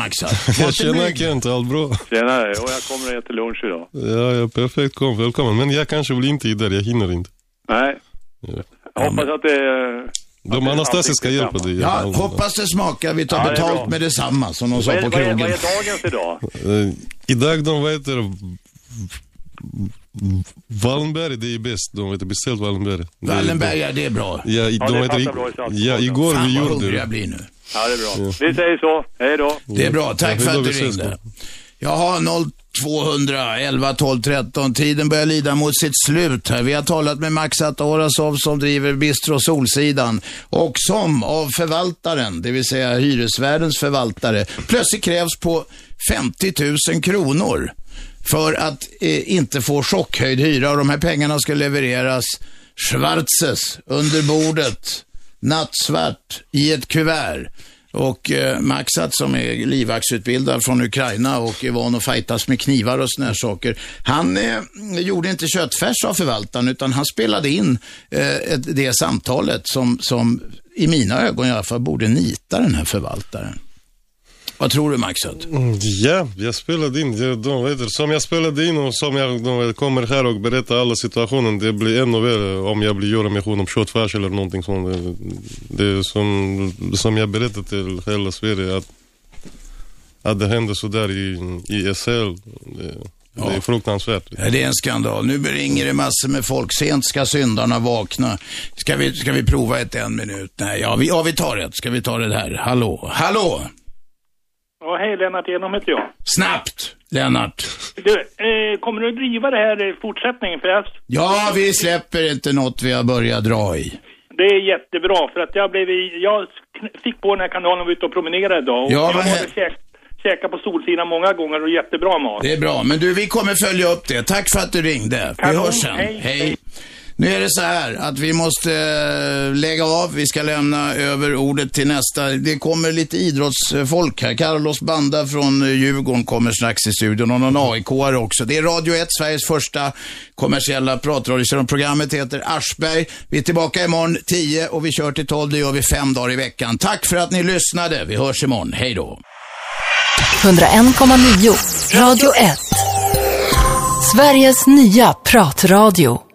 Jag känner Kent, allt bra? Tjenare, och jag kommer att äta lunch idag. Ja, ja, perfekt. Kom, välkommen. Men jag kanske blir inte där, jag hinner inte. Nej. Ja. Jag hoppas att det... De Anastasi ska hjälpa dig. Ja, hoppas det smakar. Vi tar Ja, betalt med detsamma, som de Vad sa på vad, är, krogen. vad är dagens idag? Eh, idag de vad heter Wallenberg, det är bäst. De heter beställt Wallenberg. Wallenberg, ja, det är bra. Ja, i- Ja, de det heter, passar bra i Salzburg. ja, igår Fan, vi vad gjorde hungrig det. jag blir nu. Ja, det är bra. Vi säger så. Hej då. Det är bra. Tack Ja, för att du ringde. Jaha, 200, 11, 12, 13. Tiden börjar lida mot sitt slut här. Vi har talat med Max Atorasov som driver Bistro Solsidan och som av förvaltaren, det vill säga hyresvärdens förvaltare, plötsligt krävs på 50 000 kronor för att eh, inte få chockhöjd hyra och de här pengarna ska levereras schwarzes under bordet, nattsvart i ett kuvert. Och eh, Maxat som är livvaktsutbildad från Ukraina och är van att fightas med knivar och såna här saker. Han eh, gjorde inte köttfärs av förvaltaren utan han spelade in eh, ett, det samtalet som, som i mina ögon i alla fall borde nita den här förvaltaren. Vad tror du Maxat? Mm, Ja, jag spelade in, de vet, som jag spelade in och som jag de kommer här och berättar alla situationen, det blir ännu värre om jag blir göra mission om köttfärs eller någonting sånt. Det, är som, som jag berättade till hela Sverige att, att det hände sådär i, i SL. Det, det är fruktansvärt. Ja, det är en skandal. Nu ringer det massor med folk. Sent ska syndarna vakna. Ska vi, ska vi prova ett en minut? Nej, ja vi, ja, vi tar ett. Ska vi ta det här? Hallå? Hallå? Ja, hej, Lennart Enholm heter jag. Snabbt, Lennart. Du, eh, kommer du att driva det här i fortsättningen? För jag, Ja, vi släpper inte något vi har börjat dra i. det är jättebra, för att jag blev i, jag fick på den här kanalen och var ute och promenerade idag. Och Ja, jag har käk, käkat på Solsidan många gånger och jättebra mat. Det är bra, men du, vi kommer följa upp det. Tack för att du ringde. Vi Kanon. hörs sen. Hej. Hej. Nu är det så här att vi måste eh, lägga av. Vi ska lämna över ordet till nästa. Det kommer lite idrottsfolk här. Carlos Banda från eh, Djurgården kommer strax i studion och någon aik också. Det är Radio 1, Sveriges första kommersiella pratradio. Programmet heter Aschberg. Vi är tillbaka imorgon 10 och vi kör till 12. Det gör vi fem dagar i veckan. Tack för att ni lyssnade. Vi hörs imorgon. Hej då. 101,9 Radio 1. Sveriges nya pratradio.